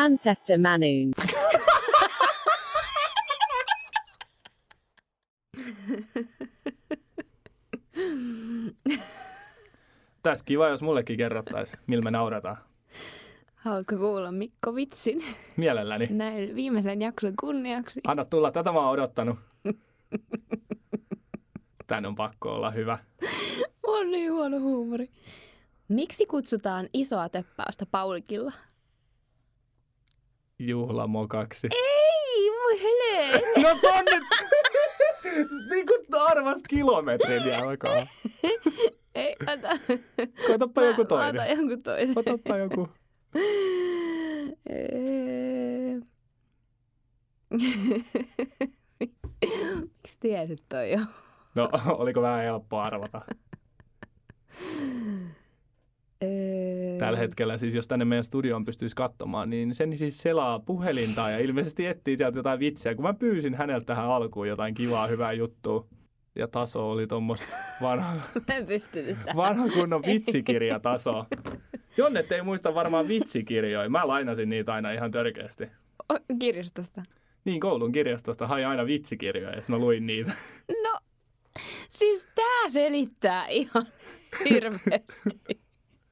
Manchester Manoon. Tässä kiva, jos mullekin kerrottaisiin, millä me naurataan. Haluatko kuulla Mikko vitsin Mielelläni. näin viimeisen jakson kunniaksi? Anna tulla, tätä mä oon odottanut. Tän on pakko olla hyvä. On niin huono huumori. Miksi kutsutaan isoa töppäystä Paulikilla? Juhlamokaksi. Ei, voi hele! No tonne! niin kuin arvast kilometrin jalkaa. Ei, ota. Koetapa joku toinen. Otan jonkun toisen. Otapa joku. Miksi tiesit toi jo? No, oliko vähän helppo arvata? Ee. Tällä hetkellä siis, jos tänne meidän studioon pystyisi katsomaan, niin sen siis selaa puhelinta ja ilmeisesti etsii sieltä jotain vitsiä. Kun mä pyysin häneltä tähän alkuun jotain kivaa, hyvää juttua, ja taso oli tuommoista vanha, vanha kunnon vitsikirjataso. Jonnet ei muista varmaan vitsikirjoja. Mä lainasin niitä aina ihan törkeästi. O, kirjastosta. Niin, koulun kirjastosta hain aina vitsikirjoja ja sitten mä luin niitä. No, siis tää selittää ihan hirveästi.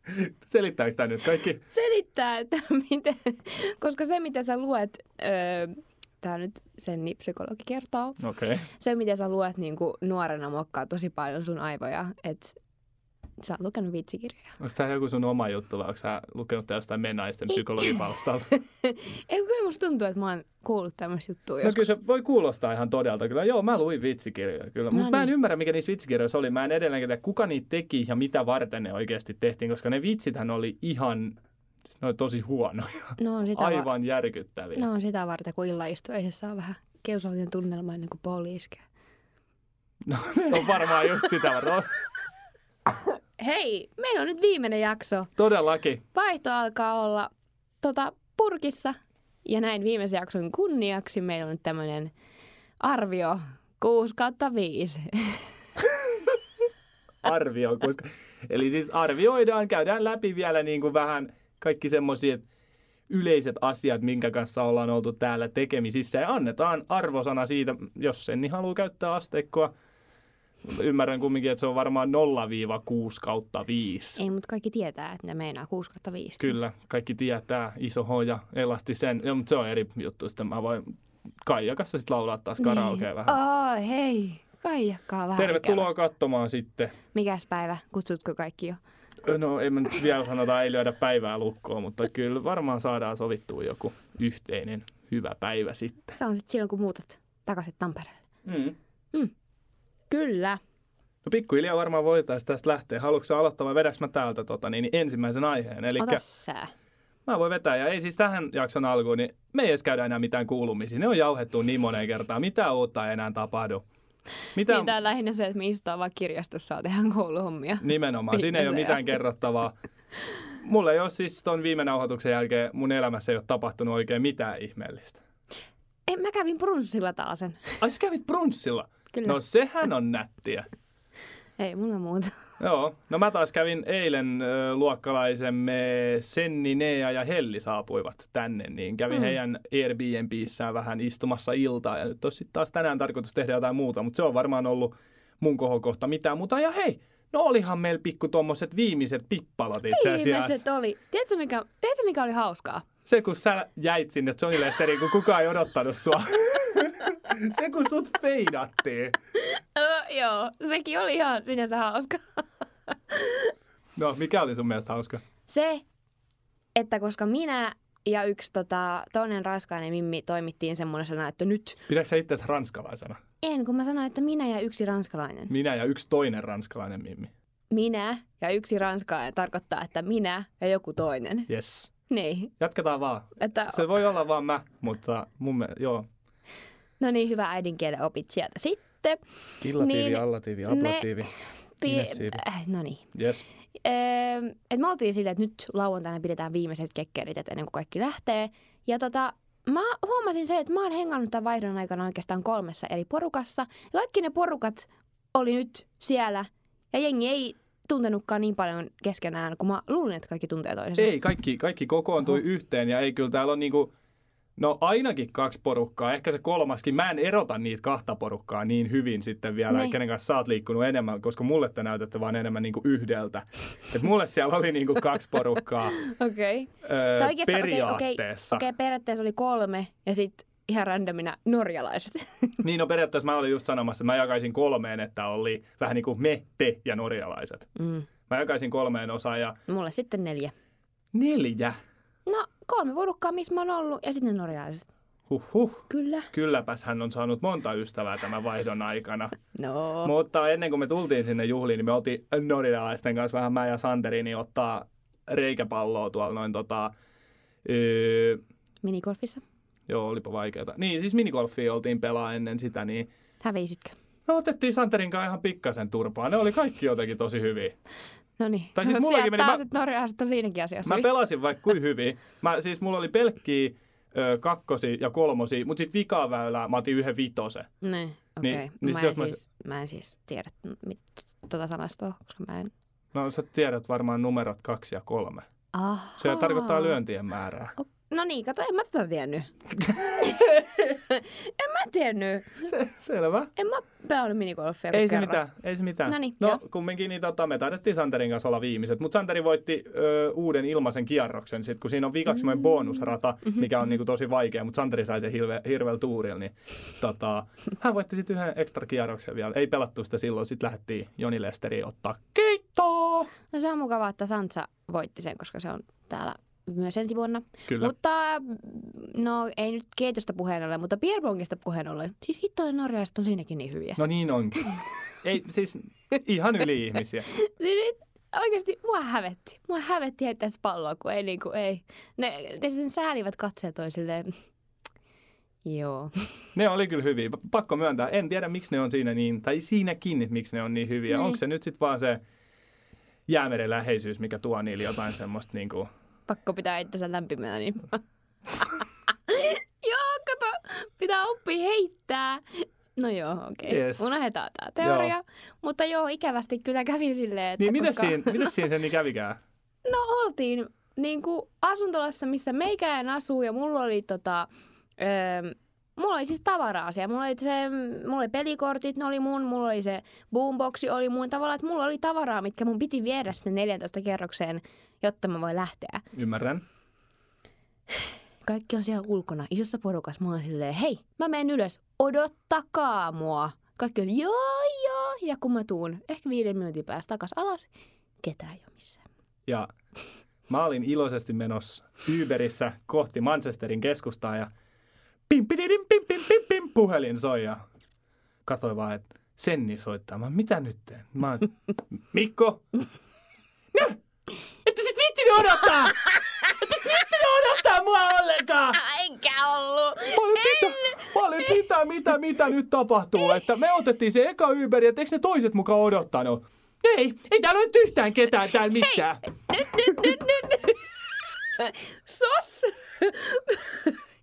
Selittääkö tämä nyt kaikki? Selittää, että miten, koska se mitä sä luet, öö, tää nyt sen niin psykologi kertoo. Okay. se mitä sä luet niin kuin nuorena muokkaa tosi paljon sun aivoja, että sä oot lukenut vitsikirjoja. Onko tämä joku sun oma juttu vai onko sä lukenut tää jostain menaisten psykologipalstalta? Ei, kyllä musta tuntuu, että mä oon kuullut tämmöistä juttua No joskus. kyllä se voi kuulostaa ihan todelta. Kyllä joo, mä luin vitsikirjoja kyllä. No Mutta mä en niin. ymmärrä, mikä niissä vitsikirjoissa oli. Mä en edelleenkin tiedä, kuka niitä teki ja mitä varten ne oikeasti tehtiin, koska ne vitsithän oli ihan, siis ne oli tosi huonoja. No on sitä, va- Aivan järkyttäviä. no on sitä varten, kun illaistuessa saa vähän kiusallinen tunnelma ennen kuin Pauli iskee. No, ne on varmaan just sitä varten. Hei, meillä on nyt viimeinen jakso. Todellakin. Vaihto alkaa olla tota, purkissa. Ja näin viimeisen jakson kunniaksi meillä on nyt tämmöinen arvio 6 kautta 5. arvio, koska, eli siis arvioidaan, käydään läpi vielä niin kuin vähän kaikki semmoiset yleiset asiat, minkä kanssa ollaan oltu täällä tekemisissä ja annetaan arvosana siitä, jos sen niin haluaa käyttää asteikkoa. Ymmärrän kumminkin, että se on varmaan 0-6 kautta 5. Ei, mutta kaikki tietää, että ne meinaa 6 kautta 5. Kyllä, kaikki tietää, iso H ja elasti sen. Ja, mutta se on eri juttu, sitten mä voin Kaija kanssa sitten laulaa taas karaokea vähän. Oh, hei, kaijakkaa vähän Tervetuloa ikävä. katsomaan sitten. Mikäs päivä? Kutsutko kaikki jo? No ei mä nyt vielä sanota, ei lyödä päivää lukkoon, mutta kyllä varmaan saadaan sovittua joku yhteinen hyvä päivä sitten. Se on sitten silloin, kun muutat takaisin Tampereelle. Mm. Kyllä. No pikkuhiljaa varmaan voitaisiin tästä lähteä. Haluatko sä aloittaa vai vedäks mä täältä tota, niin, niin ensimmäisen aiheen? Eli Ota sää. mä voin vetää. Ja ei siis tähän jakson alkuun, niin me ei edes käydä enää mitään kuulumisia. Ne on jauhettu niin moneen kertaan. Mitä uutta ei enää tapahdu. Mitä, Niin, tää on lähinnä se, että me istutaan vaan kirjastossa ja tehdään kouluhommia. Nimenomaan. Siinä ei ole mitään asti. kerrottavaa. Mulla ei ole siis ton viime nauhoituksen jälkeen, mun elämässä ei ole tapahtunut oikein mitään ihmeellistä. Ei, mä kävin brunssilla taasen. Ai sä kävit brunssilla? Kyllä. No sehän on nättiä. Ei mulla muuta. Joo, no mä taas kävin eilen ö, luokkalaisemme Senni, Nea ja Helli saapuivat tänne, niin kävin Mm. heidän Airbnbissään vähän istumassa iltaa ja nyt olisi sitten taas tänään tarkoitus tehdä jotain muuta, mutta se on varmaan ollut mun kohokohta mitään muuta. Ja hei, no olihan meillä pikku tommoset viimeiset pippalot itse asiassa. Viimeiset oli. Tiedätkö mikä, tiedätkö mikä oli hauskaa? Se kun sä jäit sinne Johnny Lesteriin, kun kukaan ei odottanut sua. se kun sut feidattiin. Öö, joo, sekin oli ihan sinänsä hauska. No, mikä oli sun mielestä hauska? Se, että koska minä ja yksi tota, toinen raskainen mimmi toimittiin semmoisena, että nyt Pidätkö sä itse ranskalaisena? en, kun mä sanoin, että minä ja yksi ranskalainen. Minä ja yksi toinen ranskalainen mimmi. Minä ja yksi ranskalainen tarkoittaa, että minä ja joku toinen. Yes. Niin, Jatketaan vaan. että Se voi olla vaan mä, mutta mun me, joo. No niin, hyvä äidinkielen opit sieltä sitten. Killatiivi, Niin, allatiivi, me- ablatiivi. Pi- äh, no niin. Yes. Öö, et me oltiin silleen, että nyt lauantaina pidetään viimeiset kekkerit, että ennen kuin kaikki lähtee. Ja tota, mä huomasin se, että mä oon hengannut tämän vaihdon aikana oikeastaan kolmessa eri porukassa. Ja kaikki ne porukat oli nyt siellä. Ja jengi ei tuntenutkaan niin paljon keskenään, kun mä luulin, että kaikki tuntee toisensa. Ei, kaikki, kaikki kokoontui Oho. yhteen ja ei kyllä täällä on niinku, no ainakin kaksi porukkaa, ehkä se kolmaskin. Mä en erota niitä kahta porukkaa niin hyvin sitten vielä, Niin. kenen kanssa sä oot liikkunut enemmän, koska mulle te näytätte vaan enemmän niinku yhdeltä. Et mulle siellä oli niinku kaksi porukkaa Okei. Okay. öö, Tai oikeastaan, okei, periaatteessa. Okei, periaatteessa oli kolme ja sitten ihan randomina norjalaiset. Niin no periaatteessa mä olin just sanomassa, että mä jakaisin kolmeen, että oli vähän niin kuin me, te ja norjalaiset. mm. Mä jakaisin kolmeen osaan ja Mulle sitten neljä. neljä. No, kolme porukkaa, missä mä oon ollut ja sitten ne norjalaiset. Huhhuh. Kyllä. Kylläpäs hän on saanut monta ystävää tämän vaihdon aikana. No. Mutta ennen kuin me tultiin sinne juhliin, niin me oltiin norjalaisten kanssa vähän mä ja Santeri, niin ottaa reikäpalloa tuolla noin tota... Öö, Minigolfissa. joo, olipa vaikeeta. Niin, siis minigolfia oltiin pelaa ennen sitä, niin Hävisitkö? me otettiin Santerin kanssa ihan pikkasen turpaa. Ne oli kaikki jotenkin tosi hyviä. No niin. Tai siis mullakin meni- mä- norjalaiset on siinäkin asiassa. Mä hyvin. pelasin vaikka kuin hyvin. Mä, siis mulla oli pelkkiä ö, kakkosi ja kolmosi, mutta sitten vikaväylää mä otin yhden vitosen. Niin, okei. Niin, Okay. niin mä, en mä- siis, mä en siis tiedä mit, tota sanastoa, koska mä en... No sä tiedät varmaan numerot kaksi ja kolme. Aha. Se tarkoittaa lyöntien määrää. O- No niin, kato, en mä tota tiennyt. en mä tiennyt. Se, selvä. En mä pelannut minigolfia Ei se kerran. mitään, ei se mitään. Noniin, no joo. kumminkin niin tota, me taidettiin Santerin kanssa olla viimeiset, mutta Santeri voitti ö, uuden ilmaisen kierroksen, sit kun siinä on vikaksi mm. bonusrata, Mm-hmm. mikä on niinku tosi vaikea, mutta Santeri sai sen hirve, hirveällä tuurilla, niin tota, hän voitti sitten yhden ekstra kierroksen vielä. Ei pelattu sitä silloin, sitten lähdettiin Joni Lesteriin ottaa keittoa. No se on mukavaa, että Sansa voitti sen, koska se on täällä myös ensi vuonna. Kyllä. Mutta no ei nyt keitosta puheen ollen, mutta Pierbongista puheen ollen. Siis hittoinen norjalaiset on siinäkin niin hyviä. No niin onkin. Ei, siis ihan yli-ihmisiä. Siis oikeasti mua hävetti. Mua hävetti heittää se palloa, kun ei niinku, ei. Ne, ne sitten säälivät katseet toisilleen. Joo. Ne oli kyllä hyviä. Pakko myöntää. En tiedä, miksi ne on siinä niin, tai siinäkin, miksi ne on niin hyviä. Niin. Onko se nyt sitten vaan se jäämeren läheisyys, mikä tuo niille jotain semmoista niin kuin... Pakko pitää itsensä lämpimänä, niin... joo, kato. Pitää oppia heittää. No joo, okei. Okay. Yes. Unohdetaan tämä teoria. Joo. Mutta joo, ikävästi kyllä kävi silleen, että Niin, miten koska... siinä, miten siinä sen niin kävikään? No oltiin niin kuin asuntolassa, missä meikäin asuu ja mulla oli tota... Öö, Mulla oli siis tavara-asia. Mulla oli, se, mulla oli pelikortit, ne oli mun, mulla oli se boomboxi, oli mun tavallaan, että mulla oli tavaraa, mitkä mun piti viedä sinne 14 kerrokseen, jotta mä voin lähteä. Ymmärrän. Kaikki on siellä ulkona, isossa porukassa. Mä oon silleen, hei, mä menen ylös, odottakaa mua. Kaikki on, joo, joo. Ja kun mä tuun ehkä viiden minuutin päästä takas alas, ketään ei ole missään. Ja mä olin iloisesti menossa Uberissä kohti Manchesterin keskustaa ja pim, pididim, pim, pim, pim, pim, puhelin soi ja katsoin vaan, että Senni soittaa. Mä, mitä nyt teen? Mä, oon, Mikko? No, ette sit viittini odottaa! Ette sit viittini odottaa mua ollenkaan! Enkä ollut. Mä olin, mitä, mä olin, mitä, mitä, mitä nyt tapahtuu? Että me otettiin se eka Uberi, että eikö ne toiset mukaan odottanut? Ei, ei täällä ole nyt yhtään ketään täällä missään. Nyt, nyt, nyt, nyt. Sos!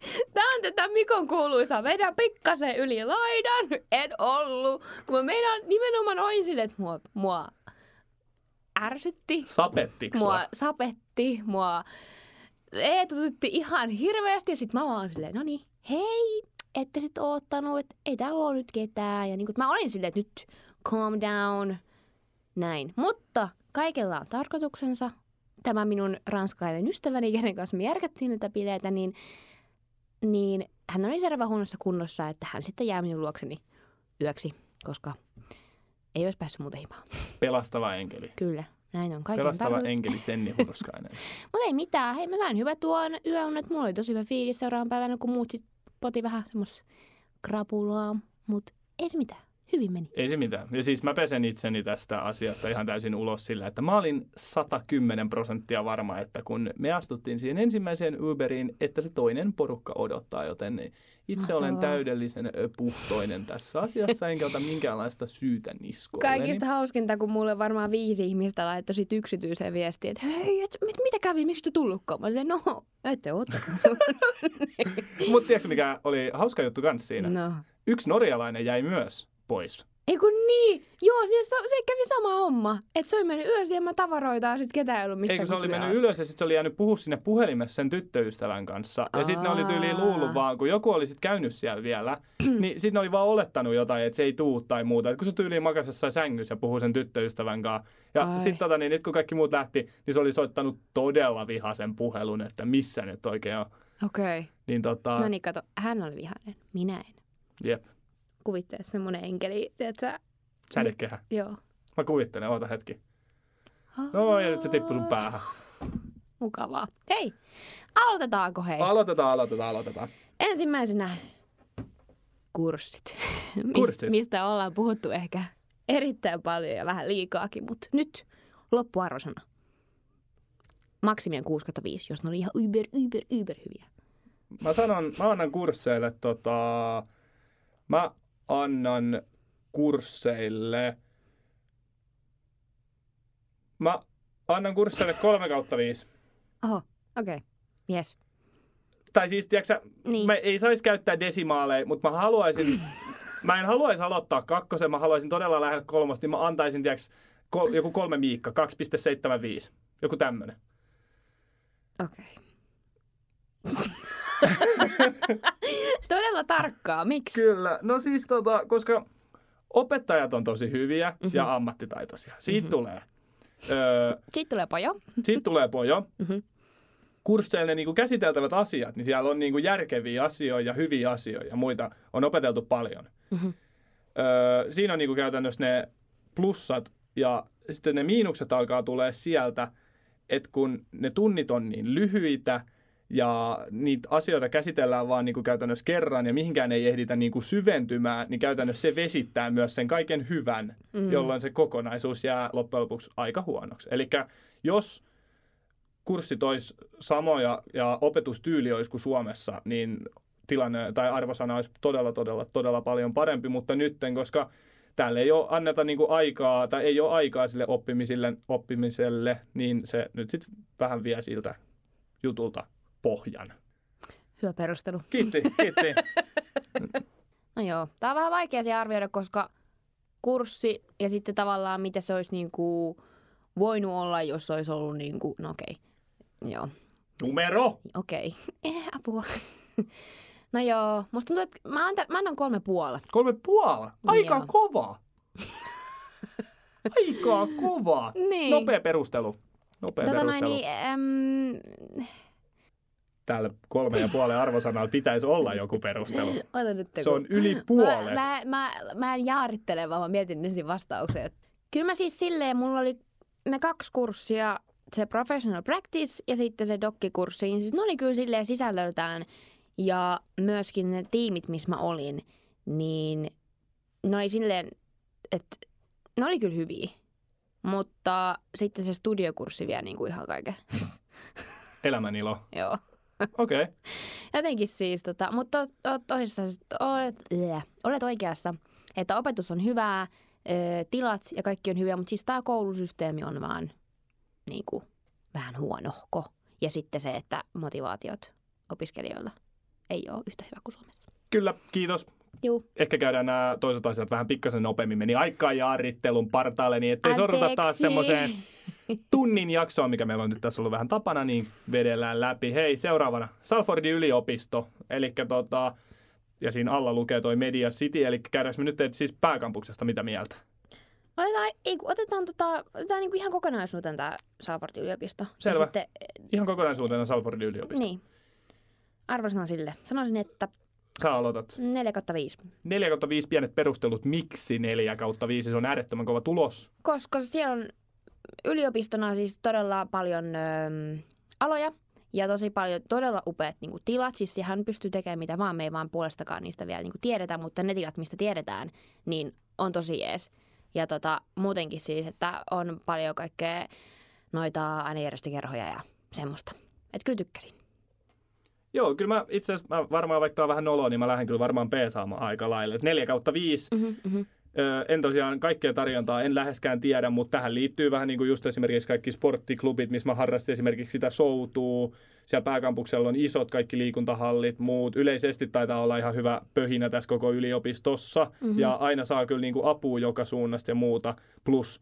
Tää on tätä Mikon kuuluisaa. Vedän pikkasen yli laidan. En ollut. Kun mä meidän nimenomaan oin silleen, että mua, mua ärsytti. Sapettiks Mua sapetti. Mua eetututti ihan hirveästi. Ja sit mä vaan silleen, no niin, hei, ette sit oottanut, että ei täällä ole nyt ketään. Ja niin kun, mä olin silleen, että nyt calm down. Näin. Mutta kaikella on tarkoituksensa. Tämä minun ranskalainen ystäväni, kenen kanssa me järkättiin näitä bileitä, niin, niin hän oli selvä huonossa kunnossa, että hän sitten jää minun luokseni yöksi, koska ei olisi päässyt muuten himaan. Pelastava enkeli. Kyllä, näin on. Kaiken Pelastava tarkoitus- enkeli Senni Hurskainen. Mutta ei mitään. Hei, mä sain hyvät tuon yöunet. Mulla oli tosi hyvä fiilis seuraavan päivänä, kun muut sit poti vähän semmos krapulaa. Mutta ei se mitään. Hyvin meni. Ei se mitään. Ja siis mä pesen itseni tästä asiasta ihan täysin ulos sillä, että mä olin 110 prosenttia varma, että kun me astuttiin siihen ensimmäiseen Uberiin, että se toinen porukka odottaa, joten itse olen Mahtavaa. täydellisen ö, puhtoinen tässä asiassa, enkä ota minkäänlaista syytä niskoille. Kaikista hauskinta, kun mulle varmaan viisi ihmistä laittoi sit yksityiseen viestiin, että hei, et, mit, mitä kävi, miksi te tullutkaan? Mä olin, no, ette ootte. Mutta tiedätkö mikä oli hauska juttu kanssa siinä? no. Yksi norjalainen jäi myös pois Ei kun niin, joo, siis se, se kävi sama homma. Että se oli mennyt yösiemään tavaroita ja sitten ketään ei ollut mistä Eikö se oli mennyt ostaa. ylös ja sitten se oli jäänyt puhua sinne puhelimessa sen tyttöystävän kanssa. Ja sitten ne oli tyyliin luullut vaan, kun joku oli sitten käynyt siellä vielä, niin sitten ne oli vaan olettanut jotain, että se ei tuu tai muuta. Et kun se tyyliin makasi jossain sängyssä ja puhui sen tyttöystävän kanssa. Ja sitten tota, niin, nyt kun kaikki muut lähti, niin se oli soittanut todella vihaisen puhelun, että missä nyt oikein on. Okei. Okay. Niin tota, No niin, kato, hän oli vihainen. Minä en. jep, Kuvittele semmonen enkeli, tiedätkö? sädekehä. Joo. Mä kuvittelen, oota hetki. No ja nyt se tippui sun päähän. Mukavaa. Hei, aloitetaanko hei? Aloitetaan, aloitetaan, aloitetaan. Ensimmäisenä kurssit. Mist, Kurssit. Mistä ollaan puhuttu ehkä erittäin paljon ja vähän liikaakin, mutta nyt loppuarvosana. Maksimien 6 5, jos ne oli ihan yber, yber, yber hyviä. Mä sanon, mä annan kursseille tota, mä annan kursseille, mä annan kursseille kolme kautta viisi. Oho, okei. Okay. Yes. Tai siis, tiedätkö, Niin. mä ei saisi käyttää desimaaleja, mutta mä haluaisin, mä en haluaisi aloittaa kakkosen, mä haluaisin todella lähellä kolmosta, niin mä antaisin, tiedätkö, kol, joku kolme miikka, 2,75. Joku tämmönen. Okei. Okay. Todella tarkkaa. Miksi? Kyllä, no siis tota, koska opettajat on tosi hyviä mm-hmm. ja ammattitaitoisia. Siitä mm-hmm. tulee. Öö, Sitten tulee pojo. siitä tulee pojo. Mhm. Kursseille ne niinku käsiteltävät asiat, niin siellä on niinku järkeviä asioita ja hyviä asioita ja muita on opeteltu paljon. Mhm. Öö, siinä on niinku käytännössä ne plussat ja sitten ne miinukset alkaa tulee sieltä, että kun ne tunnit on niin lyhyitä ja niitä asioita käsitellään vaan niinku käytännössä kerran ja mihinkään ei ehditä niinku syventymään, niin käytännössä se vesittää myös sen kaiken hyvän, mm. jolloin se kokonaisuus jää loppujen lopuksi aika huonoksi. Eli jos kurssit olisi samoja ja opetustyyli olisi kuin Suomessa, niin tilanne tai arvosana olisi todella, todella, todella paljon parempi, mutta nytten, koska täällä ei ole anneta niinku aikaa tai ei ole aikaa sille oppimiselle, oppimiselle niin se nyt sitten vähän vie siltä jutulta pohjan. Hyvä perustelu. Kiitti, kiitti. No joo, tää on vähän vaikea se arvioida, koska kurssi ja sitten tavallaan mitä se olisi niinku voinut olla, jos olisi ollut niinku, no okei, joo, Numero! okei, eh, apua. no joo, musta tuntuu, että mä annan, mä annan kolme puoli. Kolme puola. Aika Joo. kova. Aika kova. Niin. Nopea perustelu. Nopea Tota noin, perustelu. niin, äm, Täällä kolme ja puolen arvosanalla pitäisi olla joku perustelu. ota nyt Se on yli puolet. Mä, mä, mä, mä en jaarittele, vaan mä mietin ensin vastauksia. Kyllä mä siis silleen, mulla oli ne kaksi kurssia, se professional practice ja sitten se dokkikurssi, niin siis ne oli kyllä silleen sisällöltään ja myöskin ne tiimit, missä mä olin, niin ne oli silleen, että ne oli kyllä hyviä. Mutta sitten se studiokurssi vie niin kuin ihan kaiken. Elämän ilo. Joo. Okei. Okay. Jotenkin siis, tota, mutta to, to, tosissaan olet, äh, olet oikeassa, että opetus on hyvää, tilat ja kaikki on hyviä, mutta siis tämä koulusysteemi on vaan niin kuin, vähän huonohko. Ja sitten se, että motivaatiot opiskelijoilla ei ole yhtä hyvä kuin Suomessa. Kyllä, kiitos. Juu. Ehkä käydään nämä toiset asiat vähän pikkasen nopeammin. Meni aikaa jaarittelun partaalle, niin ettei sorruta taas Anteeksi. semmoiseen tunnin jaksoon, mikä meillä on nyt tässä ollut vähän tapana, niin vedellään läpi. Hei, seuraavana Salfordin yliopisto, eli tota, ja siinä alla lukee toi Media City, eli käydäänkö me nyt siis pääkampuksesta mitä mieltä? Otetaan, ei, kun otetaan, tota, otetaan niin kuin ihan kokonaisuuteen tämä Salfordin yliopisto. Selvä. Ja sitten, Ihan kokonaisuutena Salfordin yliopisto. niin. Arvosana sille. Sanoisin, että Sä aloitat. 4 kautta 5. 4 kautta 5 pienet perustelut, miksi 4 kautta 5, se on äärettömän kova tulos. koska siellä on yliopistona siis todella paljon ö, aloja ja tosi paljon todella upeat niin kuin, tilat. Siis hän pystyy tekemään mitä vaan, me ei vaan puolestakaan niistä vielä niin kuin, tiedetä, mutta ne tilat, mistä tiedetään, niin on tosi jees. Ja tota, muutenkin siis, että on paljon kaikkea noita ainejärjestökerhoja ja semmoista. Että kyllä tykkäsin. Joo, kyllä mä itse asiassa mä varmaan vaikka on vähän noloa, niin mä lähden kyllä varmaan peesaamaan aika lailla. Et 4 kautta 5, Mm-hmm, mm-hmm. Ö, en tosiaan kaikkea tarjontaa en läheskään tiedä, mutta tähän liittyy vähän niin kuin just esimerkiksi kaikki sporttiklubit, missä mä harrastin esimerkiksi sitä soutuu. Siellä pääkampuksella on isot kaikki liikuntahallit, muut. Yleisesti taitaa olla ihan hyvä pöhinä tässä koko yliopistossa. Mm-hmm. Ja aina saa kyllä niin kuin apua joka suunnasta ja muuta. Plus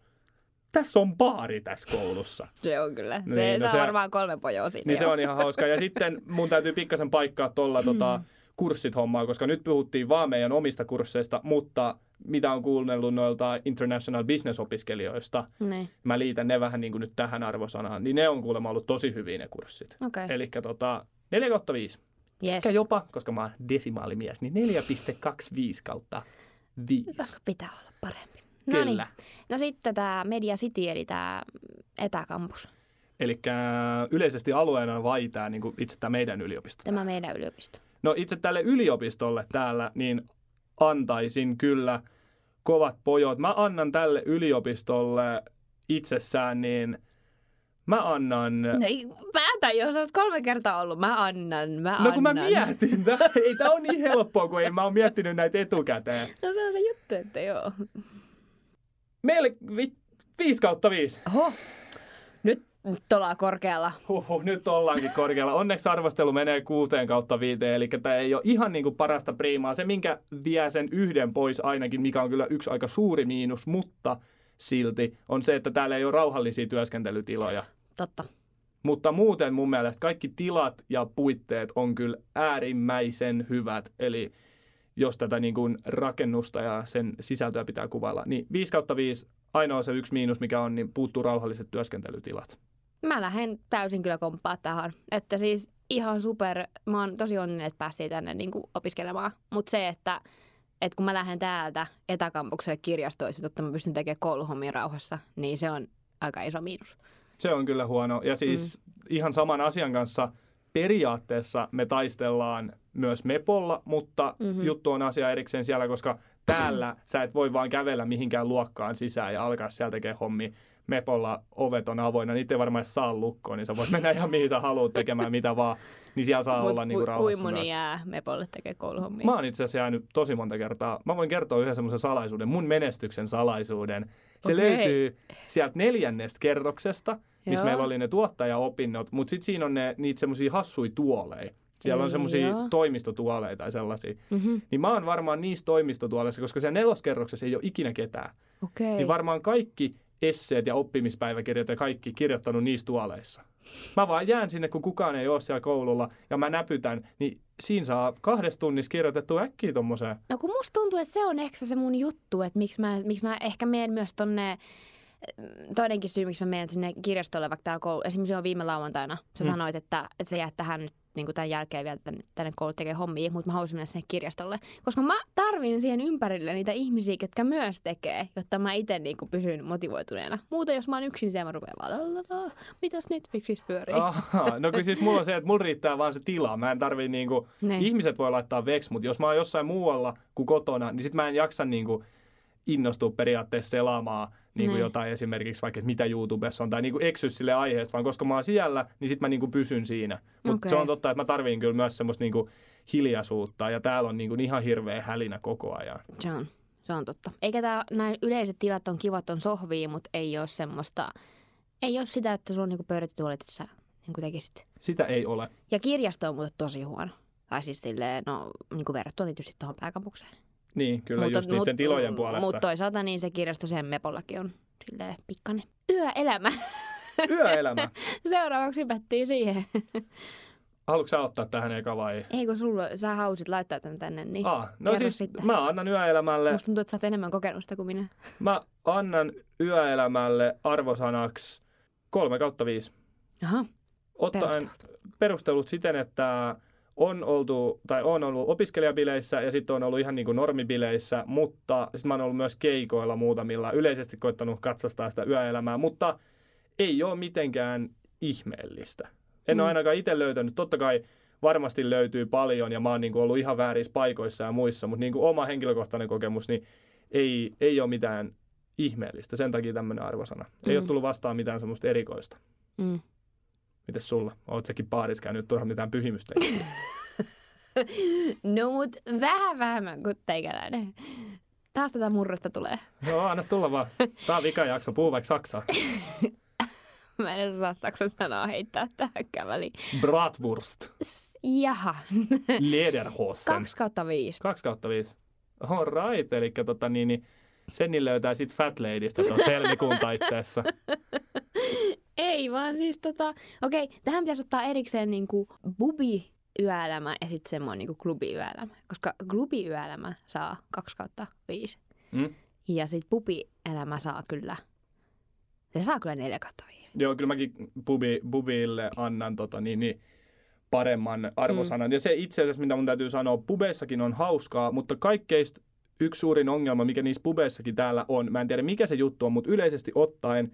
tässä on baari tässä koulussa. Se on kyllä. Niin, Se no saa se- varmaan kolme pojoa siitä. Niin se jo. on ihan hauska. Ja sitten mun täytyy pikkasen paikkaa tuolla tota, kurssit hommaa, koska nyt puhuttiin vaan meidän omista kursseista, mutta mitä on kuunnellut noilta international business-opiskelijoista, Niin. mä liitän ne vähän niin kuin nyt tähän arvosanaan, niin ne on kuulemma ollut tosi hyviä ne kurssit. Okei. Eli tota, 4 kautta 5. Yes. Ehkä jopa, koska mä oon desimaalimies, niin 4,25 kautta 5. Pitää olla parempi. No niin. Kyllä. No sitten tämä Media City, eli tämä etäkampus. Eli yleisesti alueena vai tämä niin itse tämä meidän yliopisto? Tämä meidän yliopisto. No itse tälle yliopistolle täällä, niin antaisin kyllä kovat pojot. Mä annan tälle yliopistolle itsessään, niin mä annan... No ei, päätä, jos olet kolme kertaa ollut. Mä annan, mä annan. No kun mä mietin, tää, ei tää ole niin helppoa, kun ei mä oon miettinyt näitä etukäteen. No se on se juttu, että joo. Meille vi, 5 kautta 5. Oho, nyt, nyt ollaan korkealla. Huhhuh, nyt ollaankin korkealla. Onneksi arvostelu menee kuuteen kautta viiteen, eli tämä ei ole ihan niin kuin parasta priimaa. Se, minkä vie sen yhden pois ainakin, mikä on kyllä yksi aika suuri miinus, mutta silti, on se, että täällä ei ole rauhallisia työskentelytiloja. Totta. Mutta muuten mun mielestä kaikki tilat ja puitteet on kyllä äärimmäisen hyvät. Eli jos tätä niin kuin rakennusta ja sen sisältöä pitää kuvailla, niin 5 kautta 5, ainoa se yksi miinus, mikä on, niin puuttuu rauhalliset työskentelytilat. Mä lähden täysin kyllä komppaa tähän. Että siis ihan super, mä oon tosi onnellinen, että päästiin tänne niin kuin opiskelemaan. Mutta se, että, että kun mä lähden täältä etäkampukselle kirjastoon, jotta mä pystyn tekemään kouluhommia rauhassa, niin se on aika iso miinus. Se on kyllä huono. Ja siis mm. ihan saman asian kanssa periaatteessa me taistellaan myös Mepolla, mutta Mhm. mm-hmm. juttu on asia erikseen siellä, koska täällä sä et voi vaan kävellä mihinkään luokkaan sisään ja alkaa siellä tekemään hommia. Mepolla ovet on avoinna, niitä ei varmaan saa lukkoon, niin sä voit mennä ihan mihin sä haluat tekemään mitä vaan, niin siellä saa Mut olla niinku ku- rauhassa Kuin moni myös. jää Mepolle tekee kouluhommia. Mä oon itse asiassa jäänyt tosi monta kertaa. Mä voin kertoa yhden semmoisen salaisuuden, mun menestyksen salaisuuden. Se Okei. löytyy sieltä neljännestä kerroksesta, missä Joo. meillä oli ne tuottajaopinnot, mutta sitten siinä on ne, niitä semmoisia hassuja tuoleja. Siellä on semmoisia toimistotuoleja tai sellaisia. Mm-hmm. Niin mä oon varmaan niissä toimistotuoleissa, koska siellä neloskerroksessa ei ole ikinä ketään. Okei. Niin varmaan kaikki esseet ja oppimispäiväkirjat ja kaikki kirjoittanut niissä tuoleissa. Mä vaan jään sinne, kun kukaan ei ole siellä koululla ja mä näpytän, niin siinä saa kahdessa tunnissa kirjoitettua äkkiä tommoseen. No kun musta tuntuu, että se on ehkä se mun juttu, että miksi mä, miksi mä ehkä menen myös tonne, toinenkin syy, miksi mä menen sinne kirjastolle, vaikka täällä koulu, esimerkiksi on viime lauantaina, sä Mm. sanoit, että, että sä jäät tähän nyt niin kuin tämän jälkeen vielä tänne, tänne kouluun tekemään hommia, mutta mä haluaisin mennä sinne kirjastolle. Koska mä tarvin siihen ympärille niitä ihmisiä, jotka myös tekee, jotta mä itse niin kuin pysyn motivoituneena. Muuten jos mä oon yksin siellä, mä rupean vaan, "Lalala, mitäs Netflixissä pyörii? Aha, no kun siis mulla on se, että mulla riittää vaan se tila. Mä en tarvii niinku, Niin. ihmiset voi laittaa veks, mutta jos mä oon jossain muualla kuin kotona, niin sit mä en jaksa niinku innostua periaatteessa selaamaan niinku Niin. jotain esimerkiksi vaikka, että mitä YouTubessa on, tai niinku eksy sille aiheesta, vaan koska mä oon siellä, niin sit mä niinku pysyn siinä. Mutta Okei. se on totta, että mä tarviin kyllä myös semmoista niinku hiljaisuutta, ja täällä on niinku ihan hirveä hälinä koko ajan. Se on, se on totta. Eikä tää, nämä yleiset tilat on kivat, on sohvia, mutta ei ole semmoista, ei ole sitä, että sulla on niinku pöydätituolit, että sä niinku tekisit. Sitä ei ole. Ja kirjasto on muuten tosi huono. Tai siis silleen, no niinku verrattuna tietysti tuohon pääkampukseen. Niin, kyllä just niiden tilojen puolesta. Mutta toisaalta niin se kirjasto sen Mepollakin on silleen pikkainen. Yöelämä. Yöelämä. Seuraavaksi hypättiin siihen. Haluatko sä ottaa tähän eka vai? Ei kun sulla, sä hausit laittaa tän tänne, niin Ah, no siis sitten. mä annan yöelämälle musta tuntuu, että sä oot enemmän kokenut sitä kuin minä. Mä annan yöelämälle arvosanaksi 3 kautta 5. Aha, Ottaen perustelut. perustelut siten, että on, oltu, tai on ollut opiskelijabileissä ja sitten on ollut ihan niin kuin normibileissä, mutta sitten mä oon ollut myös keikoilla muutamilla, yleisesti koittanut katsastaa sitä yöelämää, mutta ei ole mitenkään ihmeellistä. En Mm. ole ainakaan itse löytänyt. Totta kai varmasti löytyy paljon ja mä oon niin kuin ollut ihan väärissä paikoissa ja muissa, mutta niin kuin oma henkilökohtainen kokemus, niin ei, ei ole mitään ihmeellistä. Sen takia tämmöinen arvosana. Ei Mm. ole tullut vastaan mitään semmoista erikoista. Mm. Mites sulla? Oot säkin baarissa käynyt turha mitään pyhimystä? No mut vähän vähemmän kuin teikäläinen. taas tätä murretta tulee. No anna tulla vaan. Tää on vika jakso, puhu vaikka saksaa. Mä en osaa saksan sanaa heittää tähänkään väliin. Bratwurst. S- Jaha. Lederhosen. 2 kautta 5. 2 kautta 5. All right, eli tota niin, niin Senni löytää sit Fat Ladystä tuossa helmikuun taitteessa. Ei vaan siis tota... Okei, tähän pitäisi ottaa erikseen niinku bubi yöelämä ja sitten semmoinen niinku klubi-yöelämä. Koska klubi-yöelämä saa 2 kautta 5. Mm? Ja sitten pubi-elämä saa kyllä... Se saa kyllä 4 kautta 5. Joo, kyllä mäkin bubi, bubille annan tota, niin, niin, paremman arvosanan. Mm. Ja se itse asiassa, mitä mun täytyy sanoa, pubeissakin on hauskaa, mutta kaikkeista yksi suurin ongelma, mikä niissä pubeissakin täällä on, mä en tiedä mikä se juttu on, mutta yleisesti ottaen,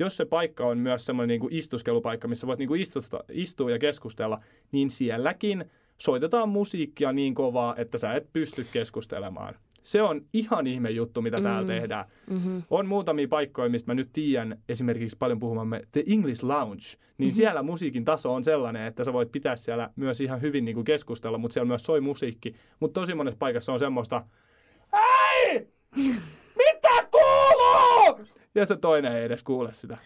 jos se paikka on myös semmoinen niin kuin istuskelupaikka, missä voit niin kuin istusta, istua ja keskustella, niin sielläkin soitetaan musiikkia niin kovaa, että sä et pysty keskustelemaan. Se on ihan ihme juttu, mitä mm. täällä tehdään. Mm-hmm. On muutamia paikkoja, mistä mä nyt tiedän esimerkiksi paljon puhumamme The English Lounge, niin mm-hmm. siellä musiikin taso on sellainen, että sä voit pitää siellä myös ihan hyvin niin kuin keskustella, mutta siellä myös soi musiikki. Mutta tosi monessa paikassa on semmoista, Hei! Ja se toinen ei edes kuule sitä.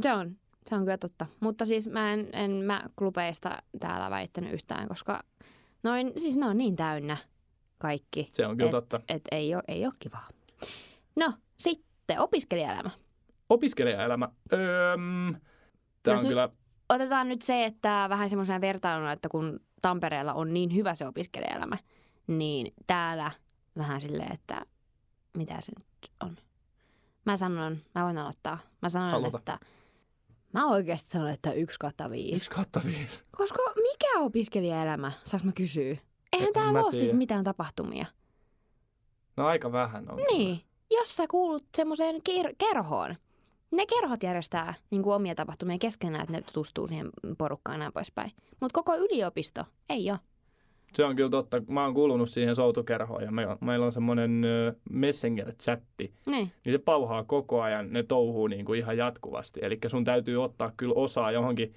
Se on, se on kyllä totta. Mutta siis mä en, en mä klubeista täällä väittänyt yhtään, koska noin, siis ne on niin täynnä kaikki. Se on kyllä et, totta. Et ei, ole, ei ole kivaa. No, sitten opiskelijaelämä. Opiskelijaelämä. Tää Jos on kyllä... Otetaan nyt se, että vähän semmoisena vertailuna, että kun Tampereella on niin hyvä se opiskelijaelämä, niin täällä vähän silleen, että mitä se nyt on. Mä sanon, mä voin aloittaa. Mä sanon, Aloita. että mä oikeasti sanon, että yksi kautta viisi. Yksi kautta viisi. Koska mikä opiskelijaelämä, saanko mä kysyä? Eihän En täällä ole siis tiedä. mitään tapahtumia. No aika vähän on. Niin, jos sä kuulut semmoiseen ker- kerhoon. Ne kerhot järjestää niin kuin omia tapahtumia keskenään, että ne tutustuu siihen porukkaan ja näin poispäin. Mutta koko yliopisto ei ole. Se on kyllä totta. Mä oon kuulunut siihen soutukerhoon ja me, meillä on semmoinen Messenger-chatti, Niin. niin se pauhaa koko ajan, ne touhuu niin kuin ihan jatkuvasti. Eli sun täytyy ottaa kyllä osaa johonkin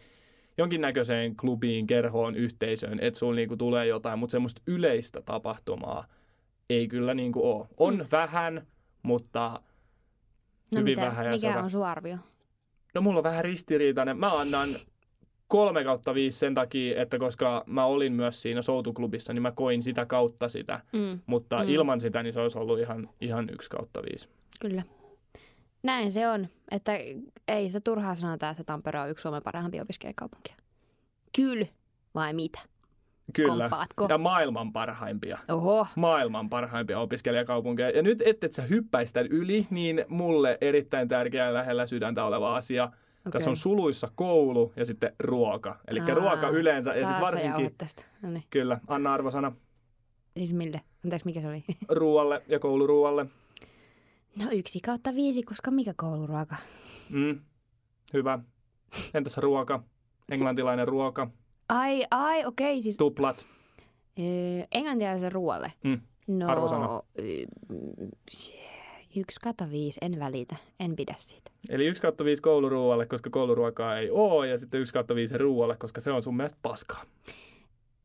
jonkinnäköiseen klubiin, kerhoon, yhteisöön, että sulla niin kuin tulee jotain, mutta semmoista yleistä tapahtumaa ei kyllä niin kuin ole. On Mm. vähän, mutta No hyvin mitä, vähän ja mikä on on sun arvio? No mulla on vähän ristiriitainen. Mä annan kolme kautta viisi sen takia, että koska mä olin myös siinä soutuklubissa, niin mä koin sitä kautta sitä. Mm, Mutta Mm. ilman sitä, niin se olisi ollut ihan, ihan yksi kautta viisi. kyllä. Näin se on, että ei sitä turhaa sanota, että Tampere on yksi Suomen parhaimpia opiskelijakaupunkia. Kyllä, vai mitä? Kyllä. Kompaatko? Ja maailman parhaimpia. Oho, Maailman parhaimpia opiskelijakaupunkeja. Ja nyt, et sä hyppäisi yli, niin mulle erittäin tärkeä lähellä sydäntä oleva asia. Okay. Tässä on suluissa koulu ja sitten ruoka. Eli ruoka yleensä ja sitten varsinkin, tästä. No niin. kyllä, anna arvosana Siis mille? Anteeksi, mikä se oli? ruoalle ja kouluruoalle. No yksi kautta viisi, koska mikä kouluruoka? Mm. Hyvä. Entäs ruoka? Englantilainen ruoka. Ai, ai, okei, siis Tuplat. öö, englantilaisen ruoalle. Mm. No, Arvosana. öö, yksi kautta viisi, en välitä, en pidä siitä. Eli 1 kautta 5 kouluruoalle, koska kouluruokaa ei ole, ja sitten 1 kautta 5 ruoalle, koska se on sun mielestä paskaa.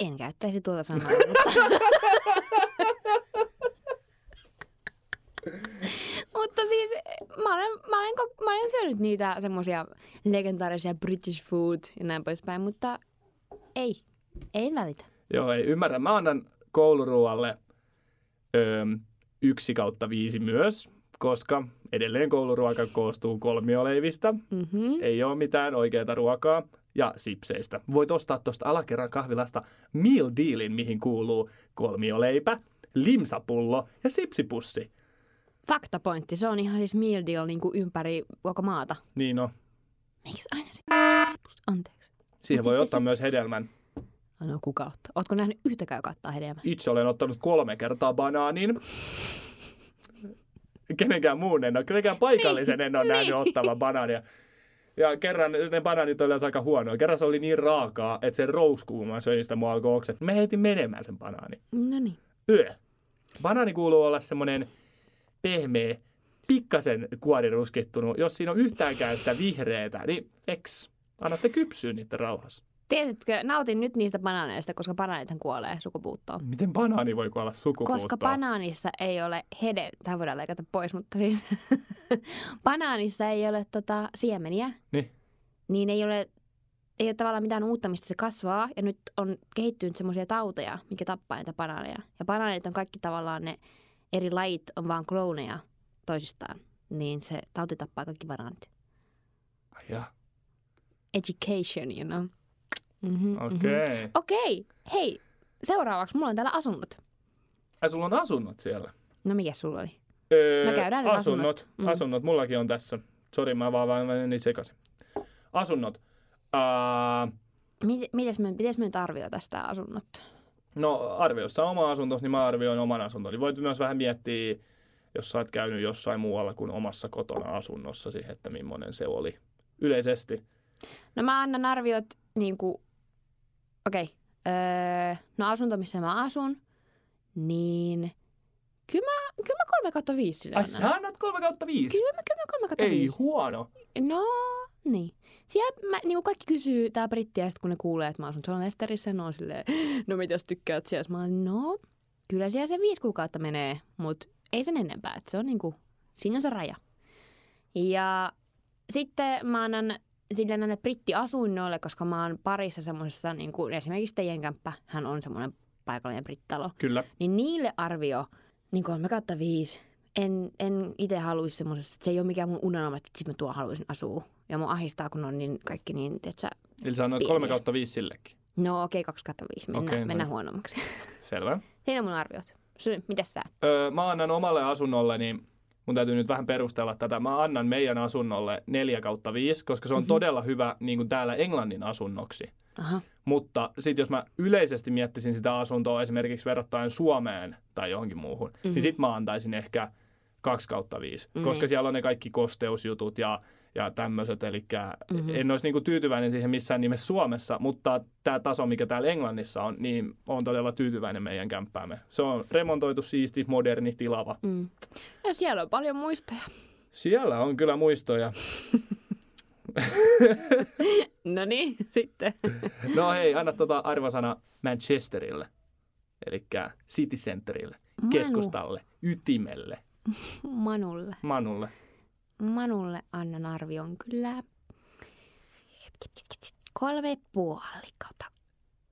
En käyttäisi tuota sanaa, mutta... mutta siis mä olen, mä, olen, mä olen syönyt niitä semmoisia legendaarisia British food ja näin poispäin, mutta ei, en välitä. Joo, ei ymmärrä. Mä annan kouluruoalle öö, 1 kautta 5 myös, koska edelleen kouluruoka koostuu kolmioleivistä. Mm-hmm. Ei ole mitään oikeaa ruokaa ja sipseistä. Voit ostaa tuosta alakerran kahvilasta meal dealin, mihin kuuluu kolmioleipä, limsapullo ja sipsipussi. Faktapointti, se on ihan siis meal deal niin kuin ympäri koko maata. Niin on. Miksi aina se Anteeksi. Siihen Mut voi siis se ottaa sips- myös hedelmän. No kuka ottaa? Ootko nähnyt yhtäkään, joka ottaa hedelmää? Itse olen ottanut kolme kertaa banaanin. Kenenkään muun en ole, kenenkään paikallisen en ole Niin, nähnyt niin. ottavan banaania. Ja kerran ne banaanit olivat aika huonoja. Kerran se oli niin raakaa, että se rouskuu, kun mä söin sitä, mua alkoi okset. Mä heitin menemään sen banaani. No niin. Yö. Banaani kuuluu olla semmoinen pehmeä, pikkasen kuoriruskittunut. Jos siinä on yhtäänkään sitä vihreätä, niin eks, annatte kypsyä niitä rauhassa. Tiesitkö, nautin nyt niistä banaaneista, koska banaanithan kuolee sukupuuttoon. Miten banaani voi kuolla sukupuuttoon? Koska banaanissa ei ole hede, tämä voidaan leikata pois, mutta siis banaanissa ei ole tota, siemeniä, Niin. niin ei ole, ei ole tavallaan mitään uutta, mistä se kasvaa. Ja nyt on kehittynyt semmoisia tauteja, mikä tappaa niitä banaaneja. Ja banaanit on kaikki tavallaan ne eri lajit on vaan klooneja toisistaan. Niin se tauti tappaa kaikki banaanit. Ai jaa, Education, you know. Mm-hmm, Okei. Mm-hmm. Okei, hei, seuraavaksi mulla on täällä asunnot. Ai sulla on asunnot siellä? No mikä sulla oli? Öö, No käydään asunnot. asunnot. Mm. Asunnot, mullakin on tässä. Sori, mä vaan vaan menin sekaisin. Asunnot. Uh, Miten, mites me, mites me nyt arvioida tästä asunnot? no arvioissa oma asuntos, niin mä arvioin oman asuntoni. Voit myös vähän miettiä, jos sä oot käynyt jossain muualla kuin omassa kotona asunnossasi, että millainen se oli yleisesti. No mä annan arviot niinku, okei, okay. öö, no asunto missä mä asun, niin kyllä mä, kyllä mä kolme kautta viisi sille Ai annan. sä annat 3 kautta 5? Kyllä mä, kyllä mä kolme kautta Ei huono. No, niin. Siellä mä, niinku kaikki kysyy tää brittiä, ja sit kun ne kuulee, että mä asun John Lesterissä, ne on silleen, no mitäs tykkäät siellä? Mä oon, no, kyllä siellä se viisi kuukautta menee, mutta ei sen enempää. Et se on niinku, siinä on se raja. Ja sitten mä annan sille näille brittiasuinnoille, koska mä oon parissa semmoisessa, niin kuin esimerkiksi teidän kämppä, hän on semmoinen paikallinen brittalo, Kyllä. niin niille arvio niin kolme kautta viisi. En, en itse haluaisi semmoisessa, että se ei ole mikään mun unelma, että sit mä tuo haluaisin asua. Ja mun ahistaa, kun on niin kaikki niin, että Eli sä Pieniä. 3 kautta 5 sillekin. no okei, okay, kaksi kautta viisi, mennään, okay, no mennään niin. huonommaksi. Selvä. Siinä on mun arviot. Sy, mitäs sä? Öö, mä annan omalle asunnolle, niin mun täytyy nyt vähän perustella tätä. Mä annan meidän asunnolle 4 kautta 5, koska se on Mhm. mm-hmm. todella hyvä niin kuin täällä Englannin asunnoksi. Aha. Mutta sitten jos mä yleisesti miettisin sitä asuntoa esimerkiksi verrattain Suomeen tai johonkin muuhun, mm-hmm. Mhm. niin sit mä antaisin ehkä 2 kautta 5, Mm. koska siellä on ne kaikki kosteusjutut ja, ja tämmöiset. Eli Mhm. mm-hmm. en olisi niinku tyytyväinen siihen missään nimessä Suomessa, mutta tämä taso, mikä täällä Englannissa on, niin on todella tyytyväinen meidän kämppäämme. Se on remontoitu, siisti, moderni, tilava. Mm. Ja siellä on paljon muistoja. Siellä on kyllä muistoja. No niin, sitten. No hei, anna tota arvosana Manchesterille, eli City Centerille, Manu. keskustalle, ytimelle, Manulle. Manulle. Manulle annan arvion kyllä kolme puoli kautta